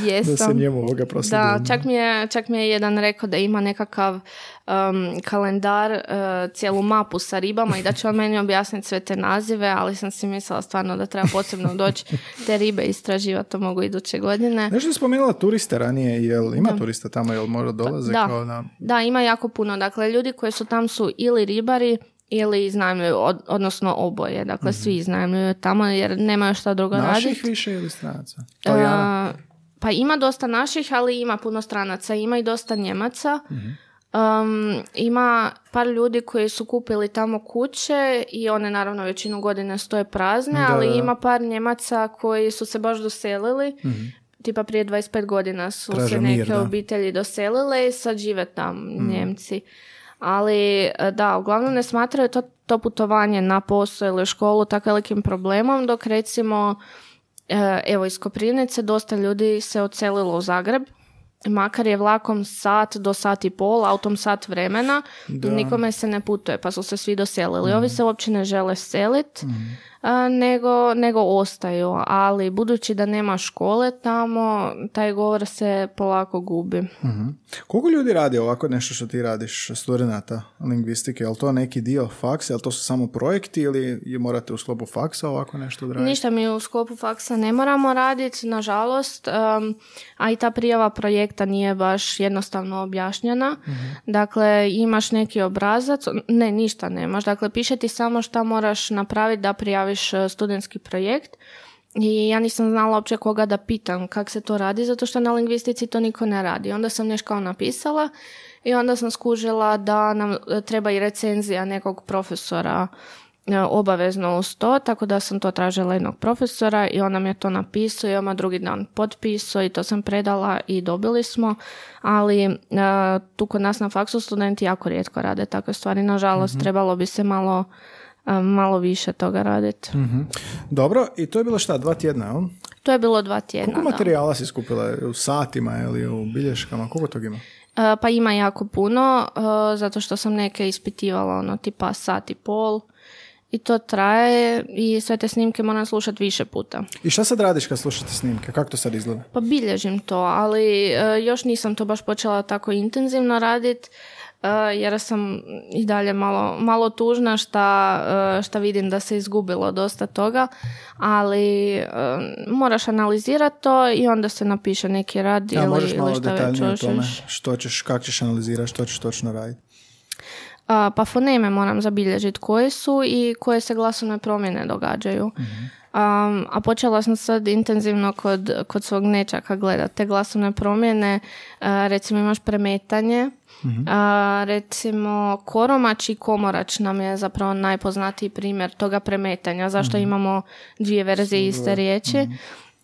Jesam. (laughs) da se njemu ovoga Da, čak mi, je, čak mi je jedan rekao da ima nekakav um, kalendar, uh, cijelu mapu sa ribama i da će on meni objasniti sve te nazive, ali sam si mislila stvarno da treba posebno doći te ribe istraživati, to mogu iduće godine. Nešto je spomenula turiste ranije, jel ima turista tamo, jel možda dolaze da. kao na... Da, ima jako puno. Dakle, ljudi koji su tam su ili ribari, ili iznajmljuju, odnosno oboje. Dakle, svi mhm. iznajmljuju tamo jer nemaju šta drugo raditi. Naših više ili stranaca? pa ima dosta naših, ali ima puno stranaca. Ima i dosta Njemaca. Mhm. Um, ima par ljudi koji su kupili tamo kuće i one naravno većinu godine stoje prazne, ali ima par Njemaca koji su se baš doselili. mm Tipa prije 25 godina su se neke obitelji doselile i sad žive tam mhm. Njemci. Ali e, da, uglavnom ne smatraju to, to putovanje na posao ili školu tako velikim problemom, dok recimo e, evo iz Koprivnice dosta ljudi se odselilo u Zagreb. Makar je vlakom sat do sat i pol, autom sat vremena, nikome se ne putuje, pa su se svi doselili. Ovi se uopće ne žele seliti, mm nego, nego ostaju. Ali budući da nema škole tamo, taj govor se polako gubi. mm Koliko ljudi radi ovako nešto što ti radiš, studenata lingvistike? Je li to neki dio faksa? Je li to su samo projekti ili morate u sklopu faksa ovako nešto odraditi? Ništa mi u sklopu faksa ne moramo raditi, nažalost. a i ta prijava projekta nije baš jednostavno objašnjena. Mhm. Dakle, imaš neki obrazac, ne, ništa nemaš. Dakle, piše ti samo šta moraš napraviti da prijaviš napraviš e, studentski projekt i ja nisam znala uopće koga da pitam kako se to radi, zato što na lingvistici to niko ne radi. Onda sam nešto kao napisala i onda sam skužila da nam e, treba i recenzija nekog profesora e, obavezno uz to, tako da sam to tražila jednog profesora i on nam je to napisao i on drugi dan potpisao i to sam predala i dobili smo, ali tu kod nas na faksu studenti jako rijetko rade takve stvari, nažalost mhm. trebalo bi se malo malo više toga raditi. mm Dobro, i to je bilo šta, dva tjedna, jel? To je bilo dva tjedna, Koliko materijala si skupila? U satima ili u bilješkama? Koliko toga ima? Pa ima jako puno, zato što sam neke ispitivala, ono, tipa sat i pol. I to traje i sve te snimke moram slušati više puta. I šta sad radiš kad slušate snimke? Kako to sad izgleda? Pa bilježim to, ali e, još nisam to baš počela tako intenzivno raditi. E, jer sam i dalje malo, malo tužna šta, e, šta vidim da se izgubilo dosta toga, ali e, moraš analizirati to i onda se napiše neki rad ja, ili, ili što već hoćeš. Što ćeš, kako ćeš analizirati, što ćeš točno raditi? pa foneme moram zabilježiti koje su i koje se glasovne promjene događaju. Mhm. a počela sam sad intenzivno kod, kod svog nečaka gledati te glasovne promjene. recimo imaš premetanje, a, recimo, koromač i komorač nam je zapravo najpoznatiji primjer toga premetanja, zašto mhm. imamo dvije verzije iste riječi. mm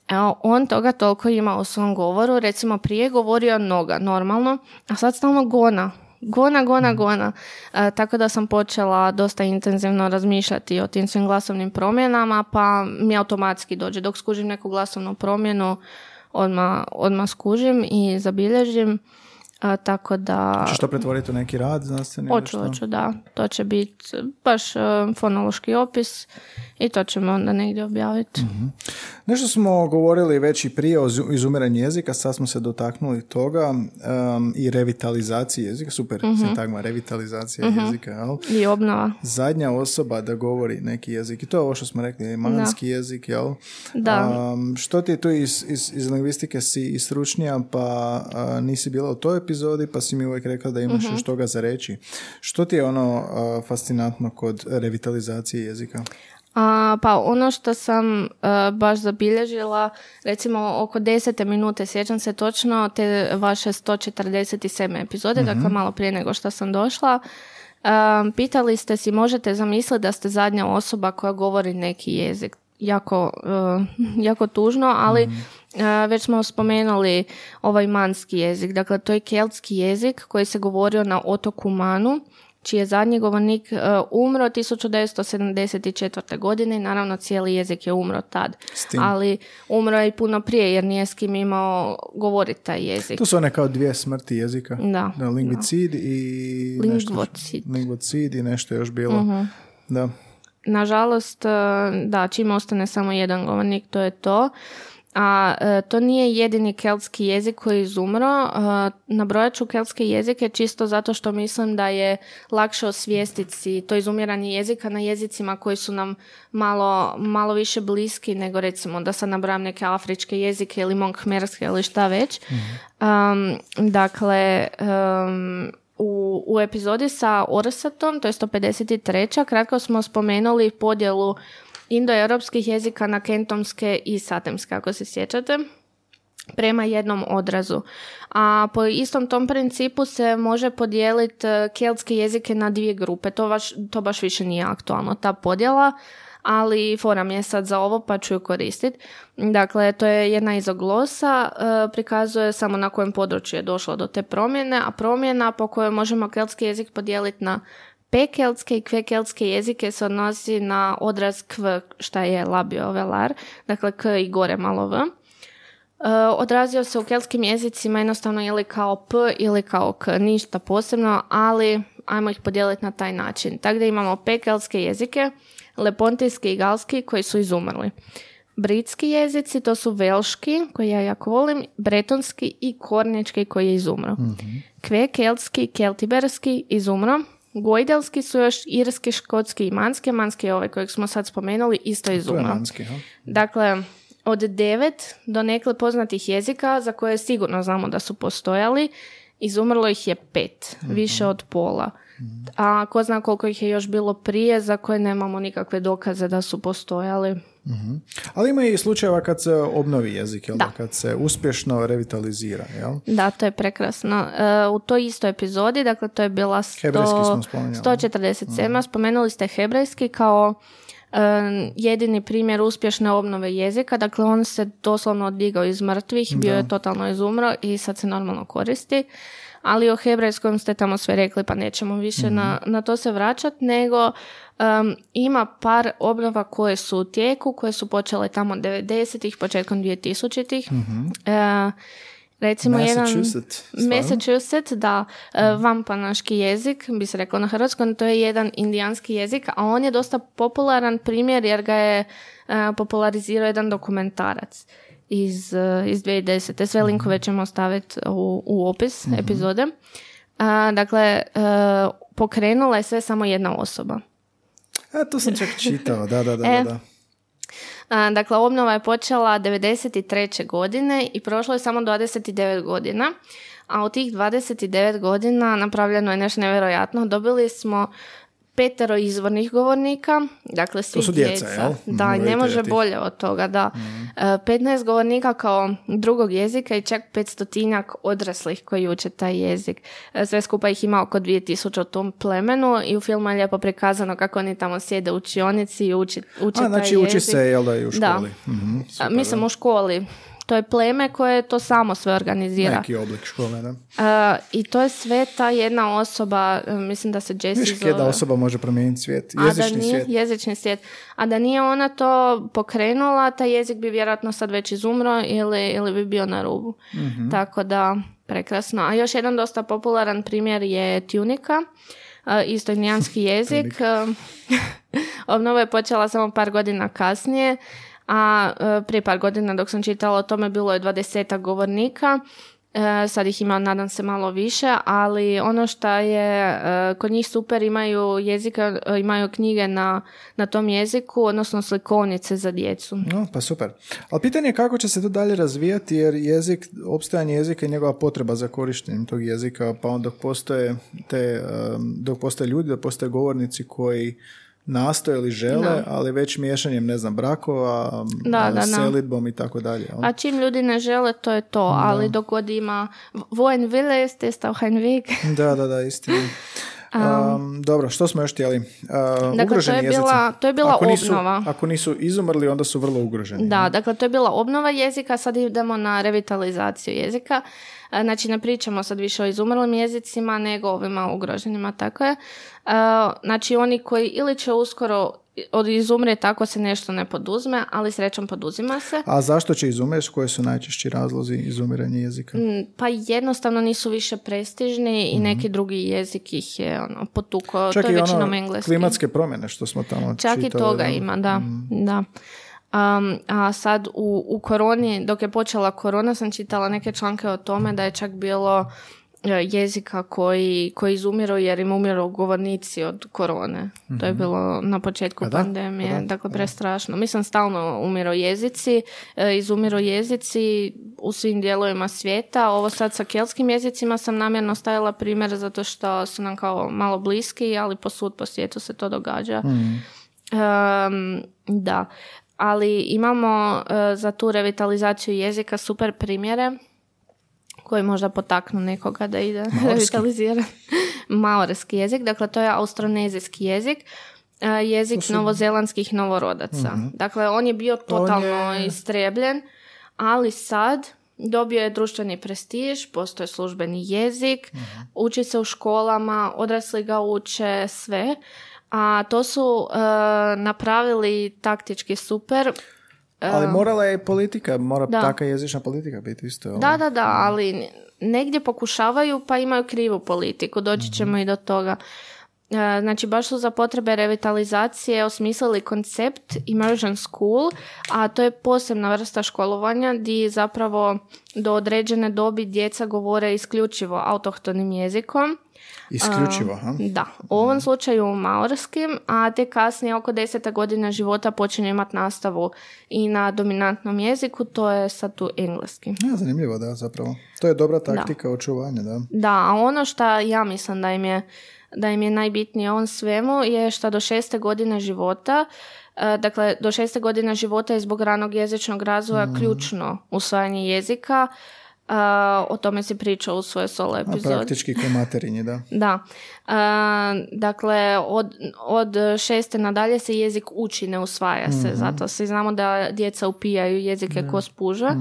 Evo, on toga toliko ima u svom govoru, recimo prije govorio noga, normalno, a sad stalno gona, gona, gona, gona. tako da sam počela dosta intenzivno razmišljati o tim svim glasovnim promjenama, pa mi automatski dođe. Dok skužim neku glasovnu promjenu, odmah, odmah skužim i zabilježim. A, tako da... Češ to pretvoriti u neki rad znanstveni? Hoću, hoću, da. To će biti baš uh, fonološki opis i to ćemo onda negdje objaviti. mm Nešto smo govorili već i prije o izumiranju jezika, sad smo se dotaknuli toga um, i revitalizaciji jezika, super mm sintagma, revitalizacija mm jezika. Jel? I obnova. Zadnja osoba da govori neki jezik i to je ovo što smo rekli, manski jezik, jel? Da. Um, što ti je tu iz, iz, iz lingvistike si i stručnija, pa nisi bila u toj epizodi, pa si mi uvijek rekla da imaš uh još toga za reći. Što ti je ono fascinantno kod revitalizacije jezika? A, pa ono što sam baš zabilježila, recimo oko desete minute, sjećam se točno te vaše 147. epizode, dakle mhm. malo prije nego što sam došla, pitali ste si možete zamisliti da ste zadnja osoba koja govori neki jezik. Jako, jako tužno, ali mhm. već smo spomenuli ovaj manski jezik. Dakle, to je keltski jezik koji se govorio na otoku Manu čiji je zadnji govornik uh, umro 1974. godine i naravno cijeli jezik je umro tad. Ali umro je i puno prije jer nije s kim imao govoriti taj jezik. To su one kao dvije smrti jezika. Da. da lingvicid i lingvocid. Nešto, i nešto još bilo. uh Da. Nažalost, e, da, čim ostane samo jedan govornik, to je to a e, to nije jedini keltski jezik koji je izumro. E, nabrojat ću keltske jezike čisto zato što mislim da je lakše osvijestiti to izumiranje jezika na jezicima koji su nam malo, malo više bliski nego recimo da sad nabrojam neke afričke jezike ili monkmerske ili šta već. Um, dakle, u, u epizodi sa Orsatom, to je 153. kratko smo spomenuli podjelu indoeuropskih jezika na kentomske i satemske, ako se sjećate prema jednom odrazu. A po istom tom principu se može podijeliti e, keltske jezike na dvije grupe. To baš, to baš više nije aktualno, ta podjela, ali foram je sad za ovo pa ću ju koristiti. Dakle, to je jedna izoglosa, e, prikazuje samo na kojem području je došlo do te promjene, a promjena po kojoj možemo keltski jezik podijeliti na Pekeltske i kvekeltske jezike se odnosi na odraz kv, šta je labio velar, dakle k i gore malo v. E, odrazio se u keltskim jezicima jednostavno ili kao p ili kao k, ništa posebno, ali ajmo ih podijeliti na taj način. Tako da imamo pekeltske jezike, lepontijski i galski koji su izumrli. Britski jezici, to su velški, koji ja jako volim, bretonski i kornički koji je izumro. Mm-hmm. Kve, keltski, keltiberski izumro, Gojdelski su još irski, škotski i manski. Manski je ovaj kojeg smo sad spomenuli, isto iz Uma. Dakle, od devet do nekle poznatih jezika za koje sigurno znamo da su postojali, izumrlo ih je pet, mhm. više od pola. A ko zna koliko ih je još bilo prije za koje nemamo nikakve dokaze da su postojali. mm Ali ima i slučajeva kad se obnovi jezik, jel da. kad se uspješno revitalizira. Jel? Da, to je prekrasno. E, u toj istoj epizodi, dakle to je bila 100, 147. mm Spomenuli ste hebrejski kao e, jedini primjer uspješne obnove jezika. Dakle, on se doslovno odigao iz mrtvih, bio je totalno izumro i sad se normalno koristi ali o hebrajskom ste tamo sve rekli pa nećemo više na, mhm. na to se vraćati, nego um, ima par obnova koje su u tijeku, koje su počele tamo 90-ih, početkom 2000-ih. Mm-hmm. Uh, recimo Massachusetts, jedan Massachusetts, da, uh, vampanaški jezik, bi se rekao na hrvatskom, to je jedan indijanski jezik, a on je dosta popularan primjer jer ga je uh, popularizirao jedan dokumentarac iz, uh, iz 2010. Sve mhm. linkove ćemo staviti u, u opis mm epizode. dakle, uh, pokrenula je sve samo jedna osoba. E, to sam čak čitao, da, da, da. (laughs) E, da. Dakle, obnova je počela 93. godine i prošlo je samo 29 godina. A u tih 29 godina napravljeno je nešto nevjerojatno. Dobili smo petero izvornih govornika, dakle svi to su djeca. djeca Da, ne može bolje od toga, da. Mm. 15 govornika kao drugog jezika i čak 500 odraslih koji uče taj jezik. E, sve skupa ih ima oko 2000 u tom plemenu i u filmu je lijepo prikazano kako oni tamo sjede u učionici i uči, uče A, znači, uči se, jel da, i u školi. Da. mm Mislim, u školi to je pleme koje to samo sve organizira. Neki oblik škole, da. Uh, I to je sve ta jedna osoba, e, mislim da se Jessie Viš, zove. da osoba može promijeniti svijet, jezični A da nije, svijet. Jezični svijet. A da nije ona to pokrenula, taj jezik bi vjerojatno sad već izumro ili, ili bi bio na rubu. mm Tako da, prekrasno. A još jedan dosta popularan primjer je tunika. Uh, isto (laughs) jezik. (laughs) Obnova je počela samo par godina kasnije a e, prije par godina dok sam čitala o tome bilo je dvadesetak govornika, e, sad ih ima nadam se malo više, ali ono što je e, kod njih super imaju jezika, imaju knjige na, na tom jeziku, odnosno slikovnice za djecu. No, pa super. Ali pitanje je kako će se to dalje razvijati jer jezik, opstajanje jezika i njegova potreba za korištenjem tog jezika, pa onda dok postoje te, dok postoje ljudi, dok postoje govornici koji nastoje ili žele, ali već miješanjem, ne znam, brakova, Da, da, da. selidbom i tako dalje. A čim ljudi ne žele, to je to. Ali dok god ima vojen vile, ste. Da, da, da, istina. (laughs) Um, dobro, što smo još htjeli? Uh, to ugroženi je jezici. bila- to je bila ako nisu, obnova. Ako nisu izumrli, onda su vrlo ugroženi. Da, dakle to je bila obnova jezika, sad idemo na revitalizaciju jezika. E, Znači ne pričamo sad više o izumrlim jezicima nego ovima ugroženima, tako je. E, Znači oni koji ili će uskoro od izumre tako se nešto ne poduzme, ali srećom poduzima se. A zašto će izumreti? Koji su najčešći razlozi izumiranja jezika? Mm, Pa jednostavno nisu više prestižni i neki drugi jezik ih je ono, potuko. Čak to je i većinom ono engleski. klimatske promjene što smo tamo Čak i čitali, toga da. ima, da. da. Um, a sad u, u koroni, dok je počela korona, sam čitala neke članke o tome da je čak bilo jezika koji, koji izumiru jer im umiru govornici od korone. To je bilo na početku A da? pandemije, A da, dakle prestrašno. Mislim, stalno umiru jezici, e, izumiru jezici u svim dijelovima svijeta. Ovo sad sa kelskim jezicima sam namjerno stavila primjer zato što su nam kao malo bliski, ali posud po svijetu se to događa. Em, da, ali imamo e, za tu revitalizaciju jezika super primjere koji možda potaknu nekoga da ide revitalizirati. (laughs) Maorski jezik, dakle to je austronezijski jezik, e, jezik novozelandskih novorodaca. Dakle, on je bio totalno je- istrebljen, ali sad dobio je društveni prestiž, postoje službeni jezik, uči se u školama, odrasli ga uče, sve. A to su e, napravili taktički super. Ali morala je politika, mora Da. taka jezična politika biti isto. Da, da, da, ali negdje pokušavaju pa imaju krivu politiku, doći ćemo i do toga. E, Znači, baš su za potrebe revitalizacije osmislili koncept Immersion School, a to je posebna vrsta školovanja gdje zapravo do određene dobi djeca govore isključivo autohtonim jezikom. Isključivo, ha? Da, u ovom slučaju maorskim, a te kasnije oko deseta godina života počinju imati nastavu i na dominantnom jeziku, to je sad tu engleski. Ja, zanimljivo, da, zapravo. To je dobra taktika očuvanja, da. Da, a ono što ja mislim da im je, da im je najbitnije ovom svemu je što do šeste godine života, e, dakle do šeste godine života je zbog ranog jezičnog razvoja ključno usvajanje jezika, e, o tome si pričao u svojoj solo A epizodi. praktički ko materinji, da. (laughs) Da. E, dakle, od, od šeste nadalje se jezik uči, ne usvaja se. Zato svi znamo da djeca upijaju jezike ko spuža.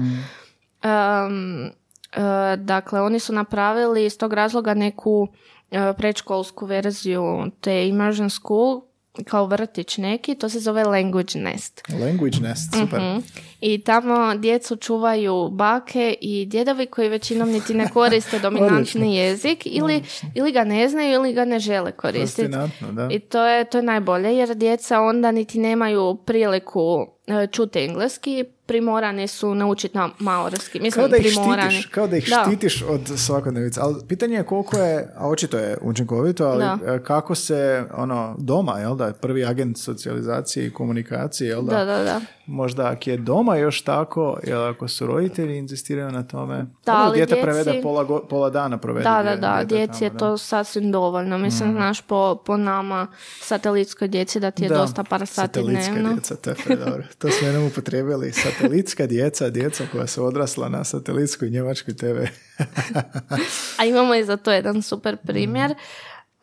Em, e, dakle, oni su napravili iz tog razloga neku predškolsku verziju te immersion school kao vrtić neki, to se zove Language Nest. Language nest, super. Mhm. I tamo djecu čuvaju bake i djedovi koji većinom niti ne koriste dominantni jezik ili, ili ga ne znaju ili ga ne žele koristiti. I to je, to je najbolje jer djeca onda niti nemaju priliku e, čuti engleski, primorani su naučiti na maorski. Mislim, Kao da ih primorani. štitiš, kao da ih Da. štitiš od svakodnevice. Ali pitanje je koliko je, a očito je učinkovito, ali Da. e, kako se ono doma, jel da, prvi agent socijalizacije i komunikacije, jel da, Da, da, da. Možda ako je doma još tako, jel ako su roditelji inzistiraju na tome, Da, onda ali dijete djeci- prevede pola, go- pola dana provede. Da, da, da, djeci je tamo, to sasvim dovoljno. Mislim, znaš, po, po nama satelitskoj djeci da ti je Da, dosta par sati dnevno. djeca, to je predobro. To smo jednom upotrijebili. Satelitska djeca, djeca koja su odrasla na satelitskoj njemačkoj TV. (laughs) A imamo i za to jedan super primjer.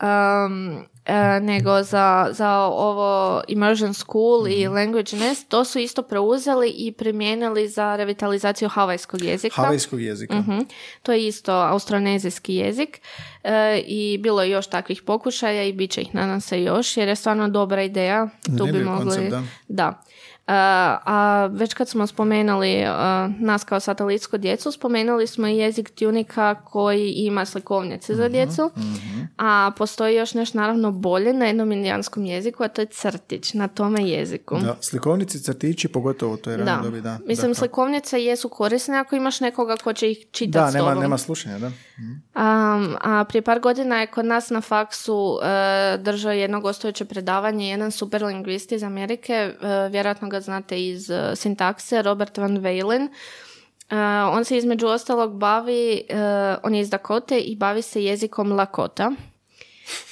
Um, e, nego za, za ovo Immersion School i Language Nest, to su isto preuzeli i primijenili za revitalizaciju havajskog jezika. Havajskog jezika. Mhm. To je isto austronezijski jezik e, i bilo je još takvih pokušaja i bit će ih nadam se još jer je stvarno dobra ideja. Tu bi mogli... koncept, da. Da. E, a već kad smo spomenuli e, nas kao satelitsku djecu, spomenuli smo i jezik tunika koji ima slikovnice Mhm, za djecu, a postoji još nešto naravno bolje na jednom indijanskom jeziku, a to je crtić na tome jeziku. Da, slikovnici, crtići, pogotovo u toj ranoj Da. dobi, da. Mislim, da. slikovnice jesu korisne ako imaš nekoga ko će ih čitati Da, s nema, tobom. nema slušanja, da. Um, a prije par godina je kod nas na faksu e, držao jedno gostujuće predavanje, jedan super lingvist iz Amerike, e, vjerojatno ga znate iz e, sintakse, Robert Van. E, on se između ostalog bavi, on je iz Dakote i bavi se jezikom Lakota.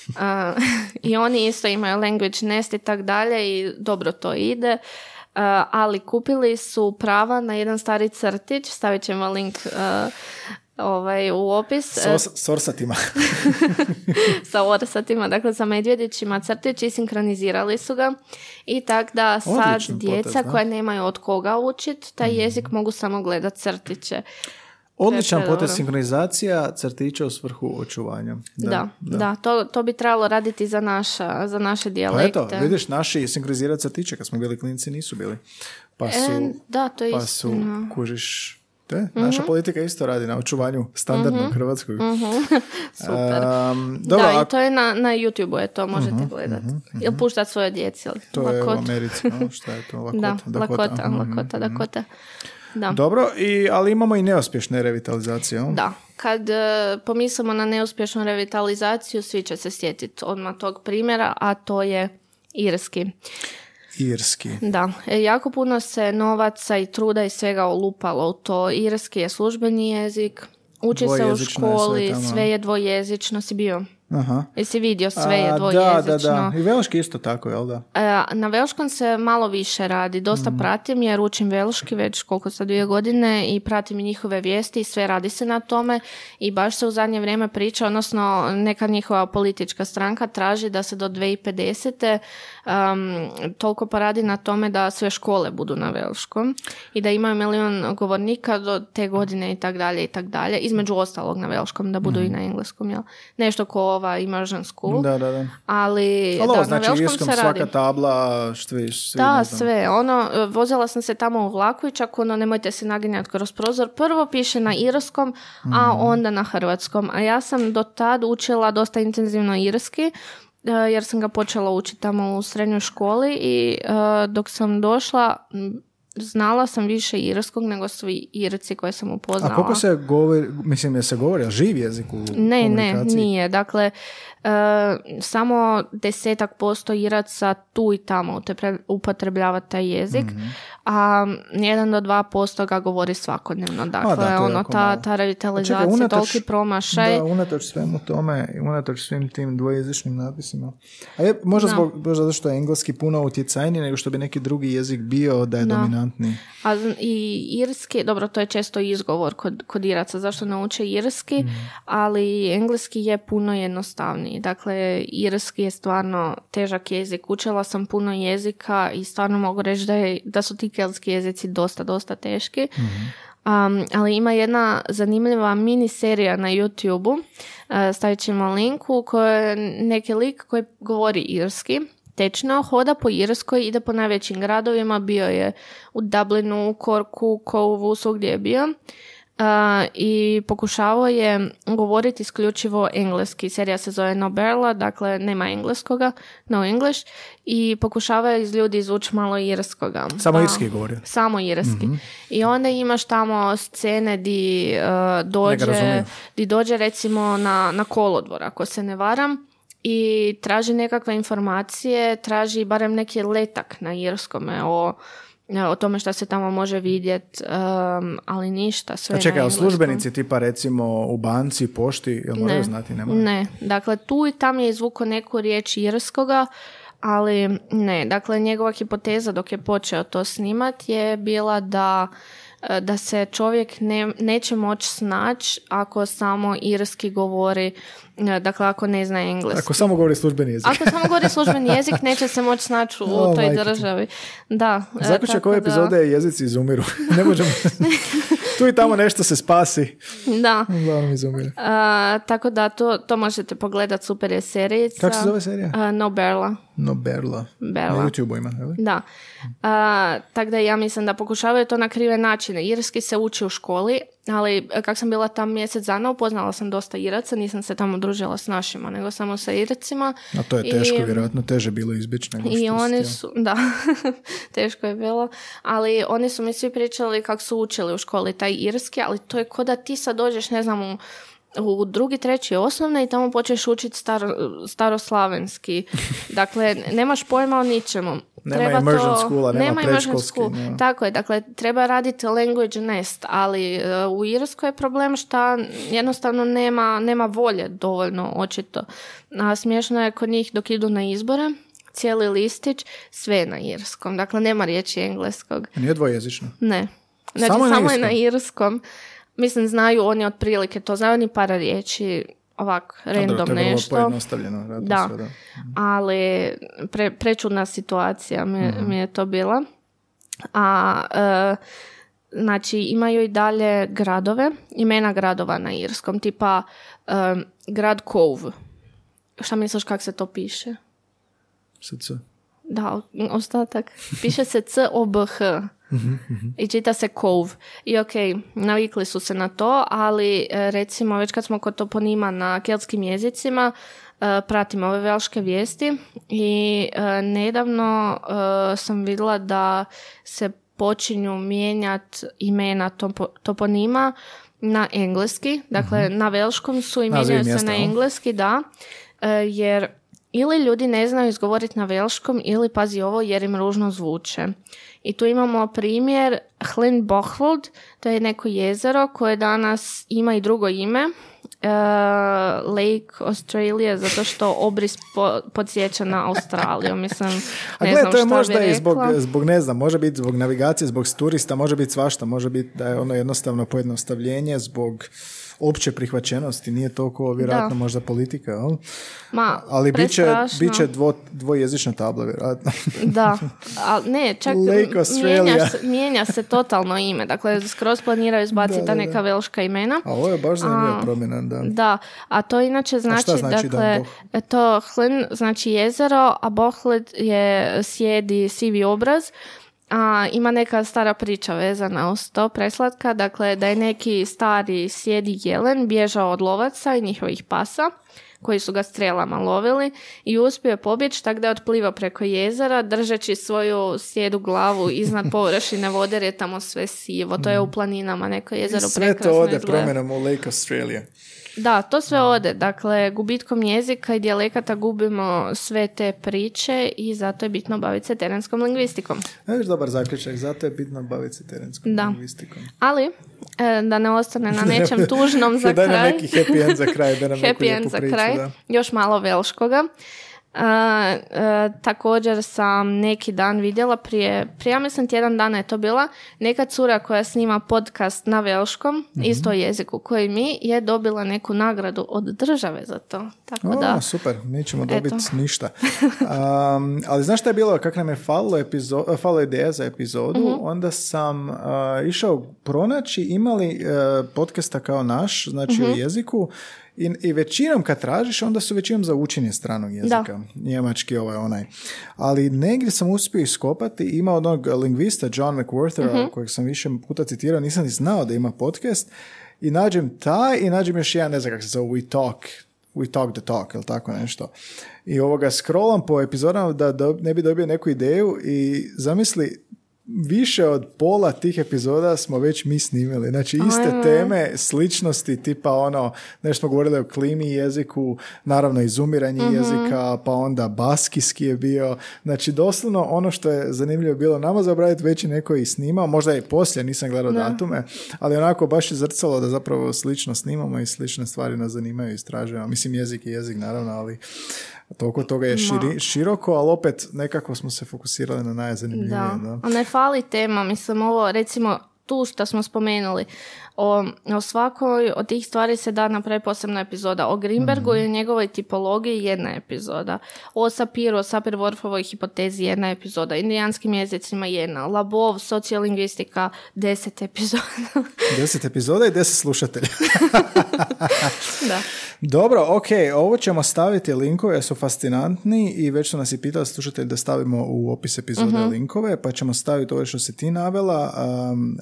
(laughs) I oni isto imaju language nest i tak dalje i dobro to ide. ali kupili su prava na jedan stari crtić, stavit ćemo link ovaj, u opis. s orsatima. (laughs) (laughs) sa orsatima, dakle sa medvjedićima crtići i sinkronizirali su ga. I tak da sad djeca koja nemaju od koga učit, taj mhm. jezik mogu samo gledat crtiće. Odličan potez sinkronizacija crtića u svrhu očuvanja. Da, da, da. To, to, bi trebalo raditi za, naša, za naše dijalekte. Pa eto, vidiš, naši sinkronizirati crtiće kad smo bili klinici nisu bili. Pa su, e, da, to je pa su, kužiš, te? Naša mhm. politika isto radi na očuvanju standardnog mm hrvatskog. mm (laughs) Super. dobro, da, i to je na, na YouTube-u, je to možete uh gledati. Ili puštati svoje djeci. To lakota. je u Americi, no? šta je to? Lakota, (laughs) da, lakota, lakota, lakota, dakota. Da. Dobro, i, ali imamo i neuspješne revitalizacije. Da, kad e, pomislimo na neuspješnu revitalizaciju, svi će se sjetiti odmah tog primjera, a to je irski. Irski. Da, e, jako puno se novaca i truda i svega olupalo u to. Irski je službeni jezik, uči se u školi, sve je dvojezično. Si bio? Aha. Jesi vidio sve je dvojezično. Da, da, da. I velški isto tako, jel da? E, na velškom se malo više radi. Dosta mm. pratim jer učim velški već koliko sa dvije godine i pratim njihove vijesti i sve radi se na tome i baš se u zadnje vrijeme priča, odnosno neka njihova politička stranka traži da se do 2050. Um, toliko poradi na tome da sve škole budu na velškom i da imaju milijun govornika do te godine i tak dalje i tak dalje. Između ostalog na velškom, da budu i mhm. na engleskom, jel? Nešto ko ova immersion school. Da, da, da. Ali, Ali da, znači, na se svaka tabla, štvi, svi, Da, sve. Ono, vozila sam se tamo u vlaku i čak ono, nemojte se naginjati kroz prozor. Prvo piše na irskom, a mhm. onda na hrvatskom. A ja sam do tad učila dosta intenzivno irski, jer sam ga počela učiti tamo u srednjoj školi i e, dok sam došla znala sam više irskog nego svi irci koje sam upoznala. A koliko se govori, mislim je se govori, živ jezik u Ne, ne, nije. Dakle, E, samo desetak posto Iraca tu i tamo upotrebljava taj jezik, mm-hmm. a jedan do dva posto ga govori svakodnevno. Dakle, da, ono, ta, ta revitalizacija, unatoč, toliki promašaj. Da, unatoč svemu tome unatoč svim tim dvojezičnim napisima. A je, možda, zbog, možda zato što je engleski puno utjecajniji nego što bi neki drugi jezik bio da je da. Dominantni. A i irski, dobro, to je često izgovor kod, kod Iraca, zašto ne uče irski, mm. ali engleski je puno jednostavniji Dakle, irski je stvarno težak jezik. Učila sam puno jezika i stvarno mogu reći da, je, da su ti keltski jezici dosta, dosta teški. Um, ali ima jedna zanimljiva mini serija na YouTube-u, uh, stavit ćemo linku, u kojoj neki lik koji govori irski, tečno, hoda po Irskoj, ide po najvećim gradovima, bio je u Dublinu, Korku, Kovu, svugdje je bio i pokušavao je govoriti isključivo engleski. Serija se zove Nobela, dakle nema engleskoga, no English, i pokušavao je iz ljudi izvući malo irskoga. Samo irski govori. Samo irski. mm I onda imaš tamo scene di, uh, dođe, di dođe recimo na, na kolodvor, ako se ne varam, i traži nekakve informacije, traži barem neki letak na irskome o o tome što se tamo može vidjeti, um, ali ništa, sve A čekaj, službenici tipa recimo u banci, pošti, jel moraju znati? Ne, ne, dakle tu i tam je izvuko neku riječ irskoga, ali ne, dakle njegova hipoteza dok je počeo to snimat je bila da E, da se čovjek ne, neće moći snaći ako samo irski govori, e, dakle ako ne zna engleski. Ako samo govori službeni jezik. Ako samo govori službeni jezik, (laughs) neće se moći snaći u oh, toj državi. Da. E, Zaključak ove epizode je jezici izumiru. (laughs) ne možemo... (laughs) tu i tamo nešto se spasi. Da. tako da to, to možete pogledati, super je serijica. Kako se zove serija? Uh, no Berla. No Berla. Berla. Na YouTube ima, Da. tako da ja mislim da pokušavaju to na krive načine. Irski se uči u školi, ali kak sam bila tam mjesec dana, upoznala sam dosta Iraca, nisam se tamo družila s našima, nego samo sa Iracima. A to je teško, I, vjerojatno teže bilo izbjeći nego I oni su, (laughs) da, (laughs) teško je bilo, ali oni su mi svi pričali kako su učili u školi taj irski, ali to je ko da ti sad dođeš, ne znam, u u drugi, treći osnovne i tamo počneš učiti staro, staroslavenski. (laughs) Dakle, nemaš pojma o ničemu. Nema treba immersion to, schoola, nema predškolski, school. nema. Tako je, dakle, treba raditi language nest, ali e, u Irskoj je problem što jednostavno nema, nema volje dovoljno očito. A smiješno je kod njih dok idu na izbore, cijeli listić, sve na irskom. Dakle, nema riječi engleskog. Nije dvojezično. Ne. Znači, Samo samo, je na je na irskom. Mislim, znaju oni otprilike to, znaju oni para riječi, ovak, random to je vrlo nešto. pojednostavljeno. Da, Da. sve, da. ali pre, prečudna situacija mi, mi je to bila. A, e, znači, imaju i dalje gradove, imena gradova na irskom, tipa e, grad Cove. Šta misliš kako se to piše? Se- Da, ostatak. Piše se C-O-B-H. I čita se Cove. I ok, navikli su se na to, ali e, recimo već kad smo kod toponima na keltskim jezicima, e, pratim ove velške vijesti i e, nedavno sam vidjela da se počinju mijenjati imena topo- toponima na engleski, dakle na velškom su i mijenjaju se na engleski, da, jer ili ljudi ne znaju izgovoriti na velškom ili pazi ovo jer im ružno zvuče. I tu imamo primjer Hlin Bochvold, to je neko jezero koje danas ima i drugo ime, e, Lake Australia, zato što obris po, podsjeća na Australiju. Mislim, A ne znam to je šta možda i zbog, zbog, ne znam, može biti zbog navigacije, zbog turista, može biti svašta, može biti da je ono jednostavno pojednostavljenje zbog opće prihvaćenosti, nije toliko vjerojatno Da. možda politika, jel? Ma, ali bit će, bit će dvo, dvojezična tabla, vjerojatno. (laughs) Da, ali ne, čak mijenja se, mijenja se totalno ime. Dakle, skroz planiraju izbaciti ta neka velška imena. A ovo je baš zanimljiva promjena, da. Da, a to inače znači, znači dakle, Dan to Hlin znači jezero, a Bohled je sjedi sivi obraz. A, ima neka stara priča vezana uz to preslatka, dakle da je neki stari sjedi jelen bježao od lovaca i njihovih pasa koji su ga strelama lovili i uspio je pobjeći tako da je otplivao preko jezera držeći svoju sjedu glavu iznad (laughs) površine vode jer je tamo sve sivo. To je u planinama neko jezero sve to ode izgleda. promjenom u Lake Australia. Da, to sve ode. Dakle, gubitkom jezika i dijalekata gubimo sve te priče i zato je bitno baviti se terenskom lingvistikom. Znaš, dobar zaključak, zato je bitno baviti se terenskom Da. lingvistikom. Ali, e, da ne ostane na nečem (laughs) tužnom za Daj nam kraj. neki happy end za kraj, da nam (laughs) Happy end za priču, kraj. da. Još malo velškoga. E, e, također sam neki dan vidjela prije, prije ja mislim tjedan dana je to bila, neka cura koja snima podcast na velškom, Mhm. isto jeziku koji mi, je dobila neku nagradu od države za to. Tako O, da, super, nećemo dobiti ništa. Um, ali znaš šta je bilo, kak nam je falilo, epizo- falilo ideja za epizodu, Mhm. onda sam uh, išao pronaći, imali uh, podcasta kao naš, znači Mhm. o jeziku, i, i većinom kad tražiš, onda su većinom za učenje stranog jezika. Njemački ovaj onaj. Ali negdje sam uspio iskopati, ima onog lingvista John McWhortera, Mhm. kojeg sam više puta citirao, nisam ni znao da ima podcast, i nađem taj i nađem još jedan, ne znam kako se zove, We Talk, We Talk the Talk, ili tako nešto. I ovoga scrollam po epizodama da dob- ne bi dobio neku ideju i zamisli, više od pola tih epizoda smo već mi snimili. Znači, iste Ajme. teme, sličnosti, tipa ono, nešto smo govorili o klimi jeziku, naravno izumiranje jezika, pa onda baskijski je bio. Znači, doslovno ono što je zanimljivo bilo nama za obraditi, već je neko i snimao, možda i poslije, nisam gledao datume, ali onako baš je zrcalo da zapravo slično snimamo i slične stvari nas zanimaju i istražujemo. Mislim, jezik je jezik, naravno, ali toliko toga je širi- široko, ali opet nekako smo se fokusirali na najzanimljivije. Da, da. a ne fali tema, mislim ovo recimo tu što smo spomenuli, o, o svakoj od tih stvari se da napraviti posebna epizoda. O Grimbergu i o njegovoj tipologiji jedna epizoda. O Sapiru, o Sapir-Whorfovoj hipotezi jedna epizoda. Indijanskim jezicima jedna. Labov, sociolingvistika, deset epizoda. Deset epizoda i deset slušatelja. (laughs) da. (laughs) Dobro, ok, ovo ćemo staviti linkove, jer su fascinantni i već su nas i pitali slušatelji da stavimo u opis epizode linkove, pa ćemo staviti ovo što si ti navela, um,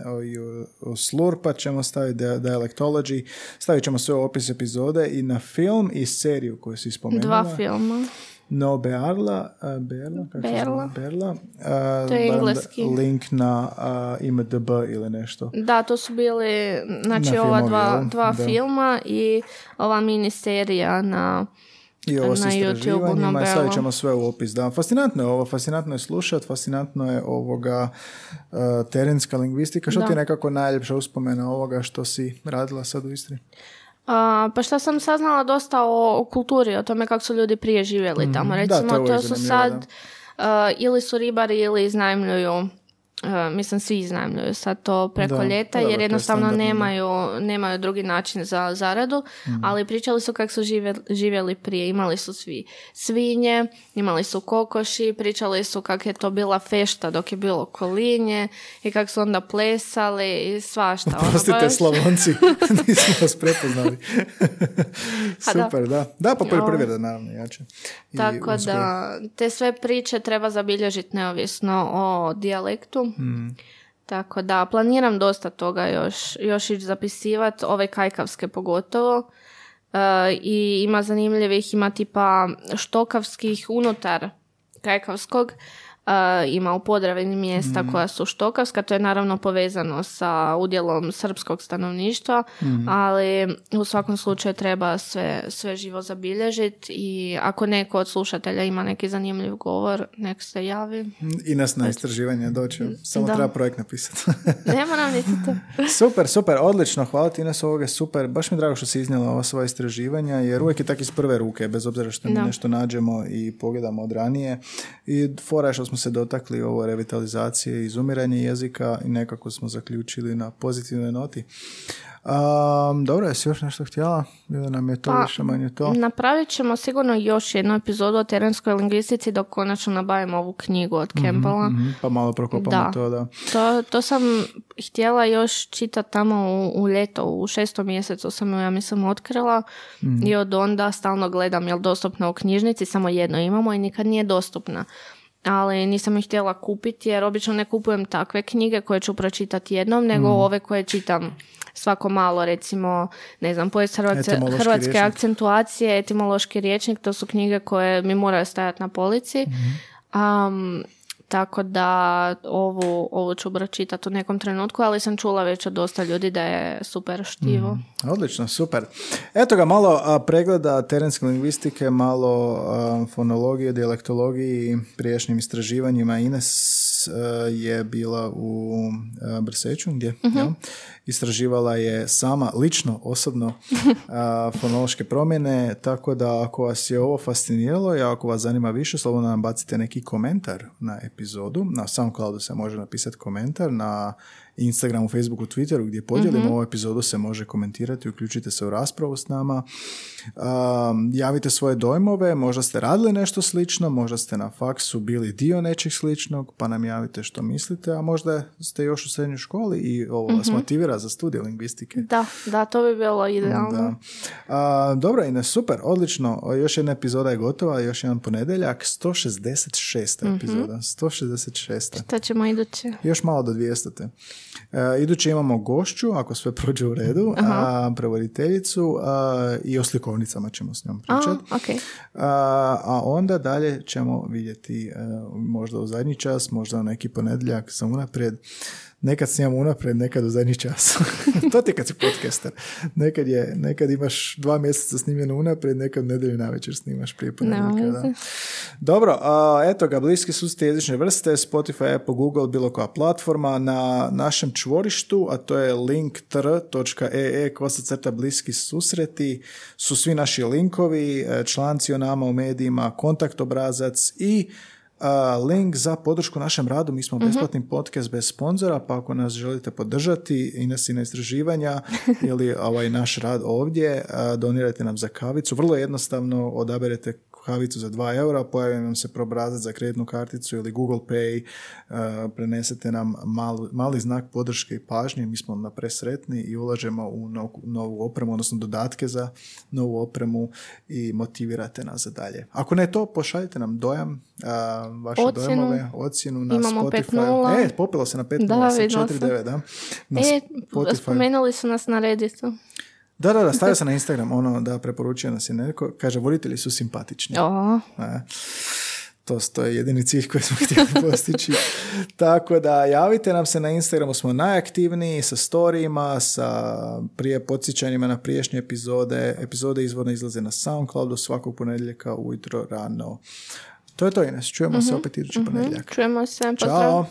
o- slur, pa ćemo staviti dia- dialectology, stavit ćemo sve u opis epizode i na film i seriju koju si spomenula. Dva filma. No Bearla, uh, Berla, kako se Berla. Berla. Uh, To je engleski. Link na uh, IMDb ili nešto. Da, to su bili znači Na ova filmovi, dva, dva Da. filma i ova miniserija na I ovo na YouTubeu, stavit ćemo sve u opis. Da, fascinantno je ovo, fascinantno je slušat, fascinantno je ovoga uh, terenska lingvistika. Što Da. ti je nekako najljepša uspomena ovoga što si radila sad u Istri? A, pa šta sam saznala dosta o, o kulturi, o tome kako su ljudi prije živjeli tamo. Mhm. Da, to Recimo, je to, uvijek su sad, a, ili su ribari ili iznajmljuju a, mislim svi iznajmljuju sad to preko Da, ljeta pa jer je jednostavno da. nemaju, nemaju drugi način za zaradu, Mhm. ali pričali su kako su žive- živjeli prije. Imali su svi svinje, imali su kokoši, pričali su kako je to bila fešta dok je bilo kolinje i kako su onda plesali i svašta. ono, Prostite, baš- Slavonci, (laughs) (laughs) nismo vas prepoznali. (laughs) Pa da. Super, da. Da, pa Ja. poljoprivreda, naravno, jače. I Tako uzgoj. da, te sve priče treba zabilježiti neovisno o dijalektu. Mm. Tako da, planiram dosta toga još, još ići zapisivati, ove kajkavske pogotovo. E, I ima zanimljivih, ima tipa štokavskih unutar kajkavskog. E, ima u Podravini mjesta Mm. koja su štokavska, to je naravno povezano sa udjelom srpskog stanovništva, Mm. ali u svakom slučaju treba sve, sve živo zabilježiti i ako neko od slušatelja ima neki zanimljiv govor, nek se javi. I nas na istraživanje doći. Samo Da. treba projekt napisati. (laughs) Ne moram niti to. (laughs) super, super, odlično. Hvala ti Ines, ovoga super. Baš mi drago što si iznijela ova svoja istraživanja, jer uvijek je tak iz prve ruke, bez obzira što mi nešto nađemo i pogledamo od ranije. I fora je što smo se dotakli ovo revitalizacije i izumiranje jezika i nekako smo zaključili na pozitivnoj noti. Um, dobro, jesi još nešto htjela? Ili nam je to Pa, više manje to? Napravit ćemo sigurno još jednu epizodu o terenskoj lingvistici dok konačno nabavimo ovu knjigu od Campbella. Mhm, pa malo prokopamo Da. to, da. To, to sam htjela još čitati tamo u, u ljeto, u šestom mjesecu sam ju, ja mislim, otkrila i od onda stalno gledam jel dostupna u knjižnici, samo jedno imamo i nikad nije dostupna. Ali nisam ih htjela kupiti jer obično ne kupujem takve knjige koje ću pročitati jednom, nego ove koje čitam svako malo, recimo, ne znam, povijest Hrvatske, hrvatske rječnik. akcentuacije, etimološki riječnik, to su knjige koje mi moraju stajati na polici. Am, tako da ovu, ovu ću pročitati u nekom trenutku, ali sam čula već od dosta ljudi da je super štivo. Odlično, super. Eto ga, malo a, pregleda terenske lingvistike, malo a, fonologije, dijalektologije i prijašnjim istraživanjima. Ines a, je bila u Brseću, gdje jel? Istraživala je sama, lično, osobno, (laughs) fonološke promjene, tako da ako vas je ovo fasciniralo i ako vas zanima više, slobodno nam bacite neki komentar na epizodu. Na SoundCloudu se može napisati komentar, na Instagramu, Facebooku, Twitteru gdje podijelimo ovu epizodu se može komentirati, uključite se u raspravu s nama. Um, javite svoje dojmove, možda ste radili nešto slično, možda ste na faksu bili dio nečeg sličnog, pa nam javite što mislite, a možda ste još u srednjoj školi i ovo vas motivira za studij lingvistike. Da, da, to bi bilo idealno. Da. A, dobro, Ines, super, odlično. Još jedna epizoda je gotova, još jedan ponedjeljak, 166. epizoda, 166. Šta ćemo idući? Još malo do 200. E, iduće imamo gošću, ako sve prođe u redu, a, prevoditeljicu a, i o slikovnicama ćemo s njom A, pričati. ok. A, a onda dalje ćemo vidjeti e, možda u zadnji čas, možda neki ponedjeljak za unaprijed. Nekad snimamo unaprijed, nekad u zadnji čas. (laughs) to ti kad si podcaster. Nekad, je, nekad imaš dva mjeseca snimljeno unaprijed, nekad u nedjelju navečer snimaš prije ponedjeljka. Dobro, a, eto ga, bliski su ti jezične vrste, Spotify, Apple, Google, bilo koja platforma. Na našem čvorištu, a to je linktr.ee crta bliski susreti, su svi naši linkovi, e, članci o nama u medijima, kontakt obrazac i link za podršku našem radu. Mi smo besplatni podcast bez sponzora, pa ako nas želite podržati i nas i na istraživanja (laughs) ili ovaj naš rad ovdje, donirajte nam za kavicu. Vrlo jednostavno odaberete kavicu za 2 eura, pojavi nam se probrazac za kreditnu karticu ili Google Pay, uh, prenesete nam mali, mali znak podrške i pažnje, mi smo na presretni i ulažemo u novu, novu opremu, odnosno dodatke za novu opremu i motivirate nas za dalje. Ako ne to, pošaljite nam dojam, uh, vaše Ocjenu. dojmove, ocjenu na Imamo Spotify. 5:0. E, popilo se na 5.0 Da, sa vidjela sam. 4.9, da. Na E, Spotify. spomenuli su nas na Redditu. Da, da, da, stavio sam na Instagram, ono, da, preporučio nas je neko, kaže, voditelji su simpatični. O, E. to, to je jedini cilj koji smo (laughs) htjeli postići. Tako da javite nam se na Instagramu, smo najaktivniji sa storijima, sa prije podsjećanjima na priješnje epizode. Epizode izvorno izlaze na Soundcloudu svakog ponedjeljaka ujutro rano. To je to, Ines. Čujemo se opet idući ponedjeljak. Čujemo se. Ćao.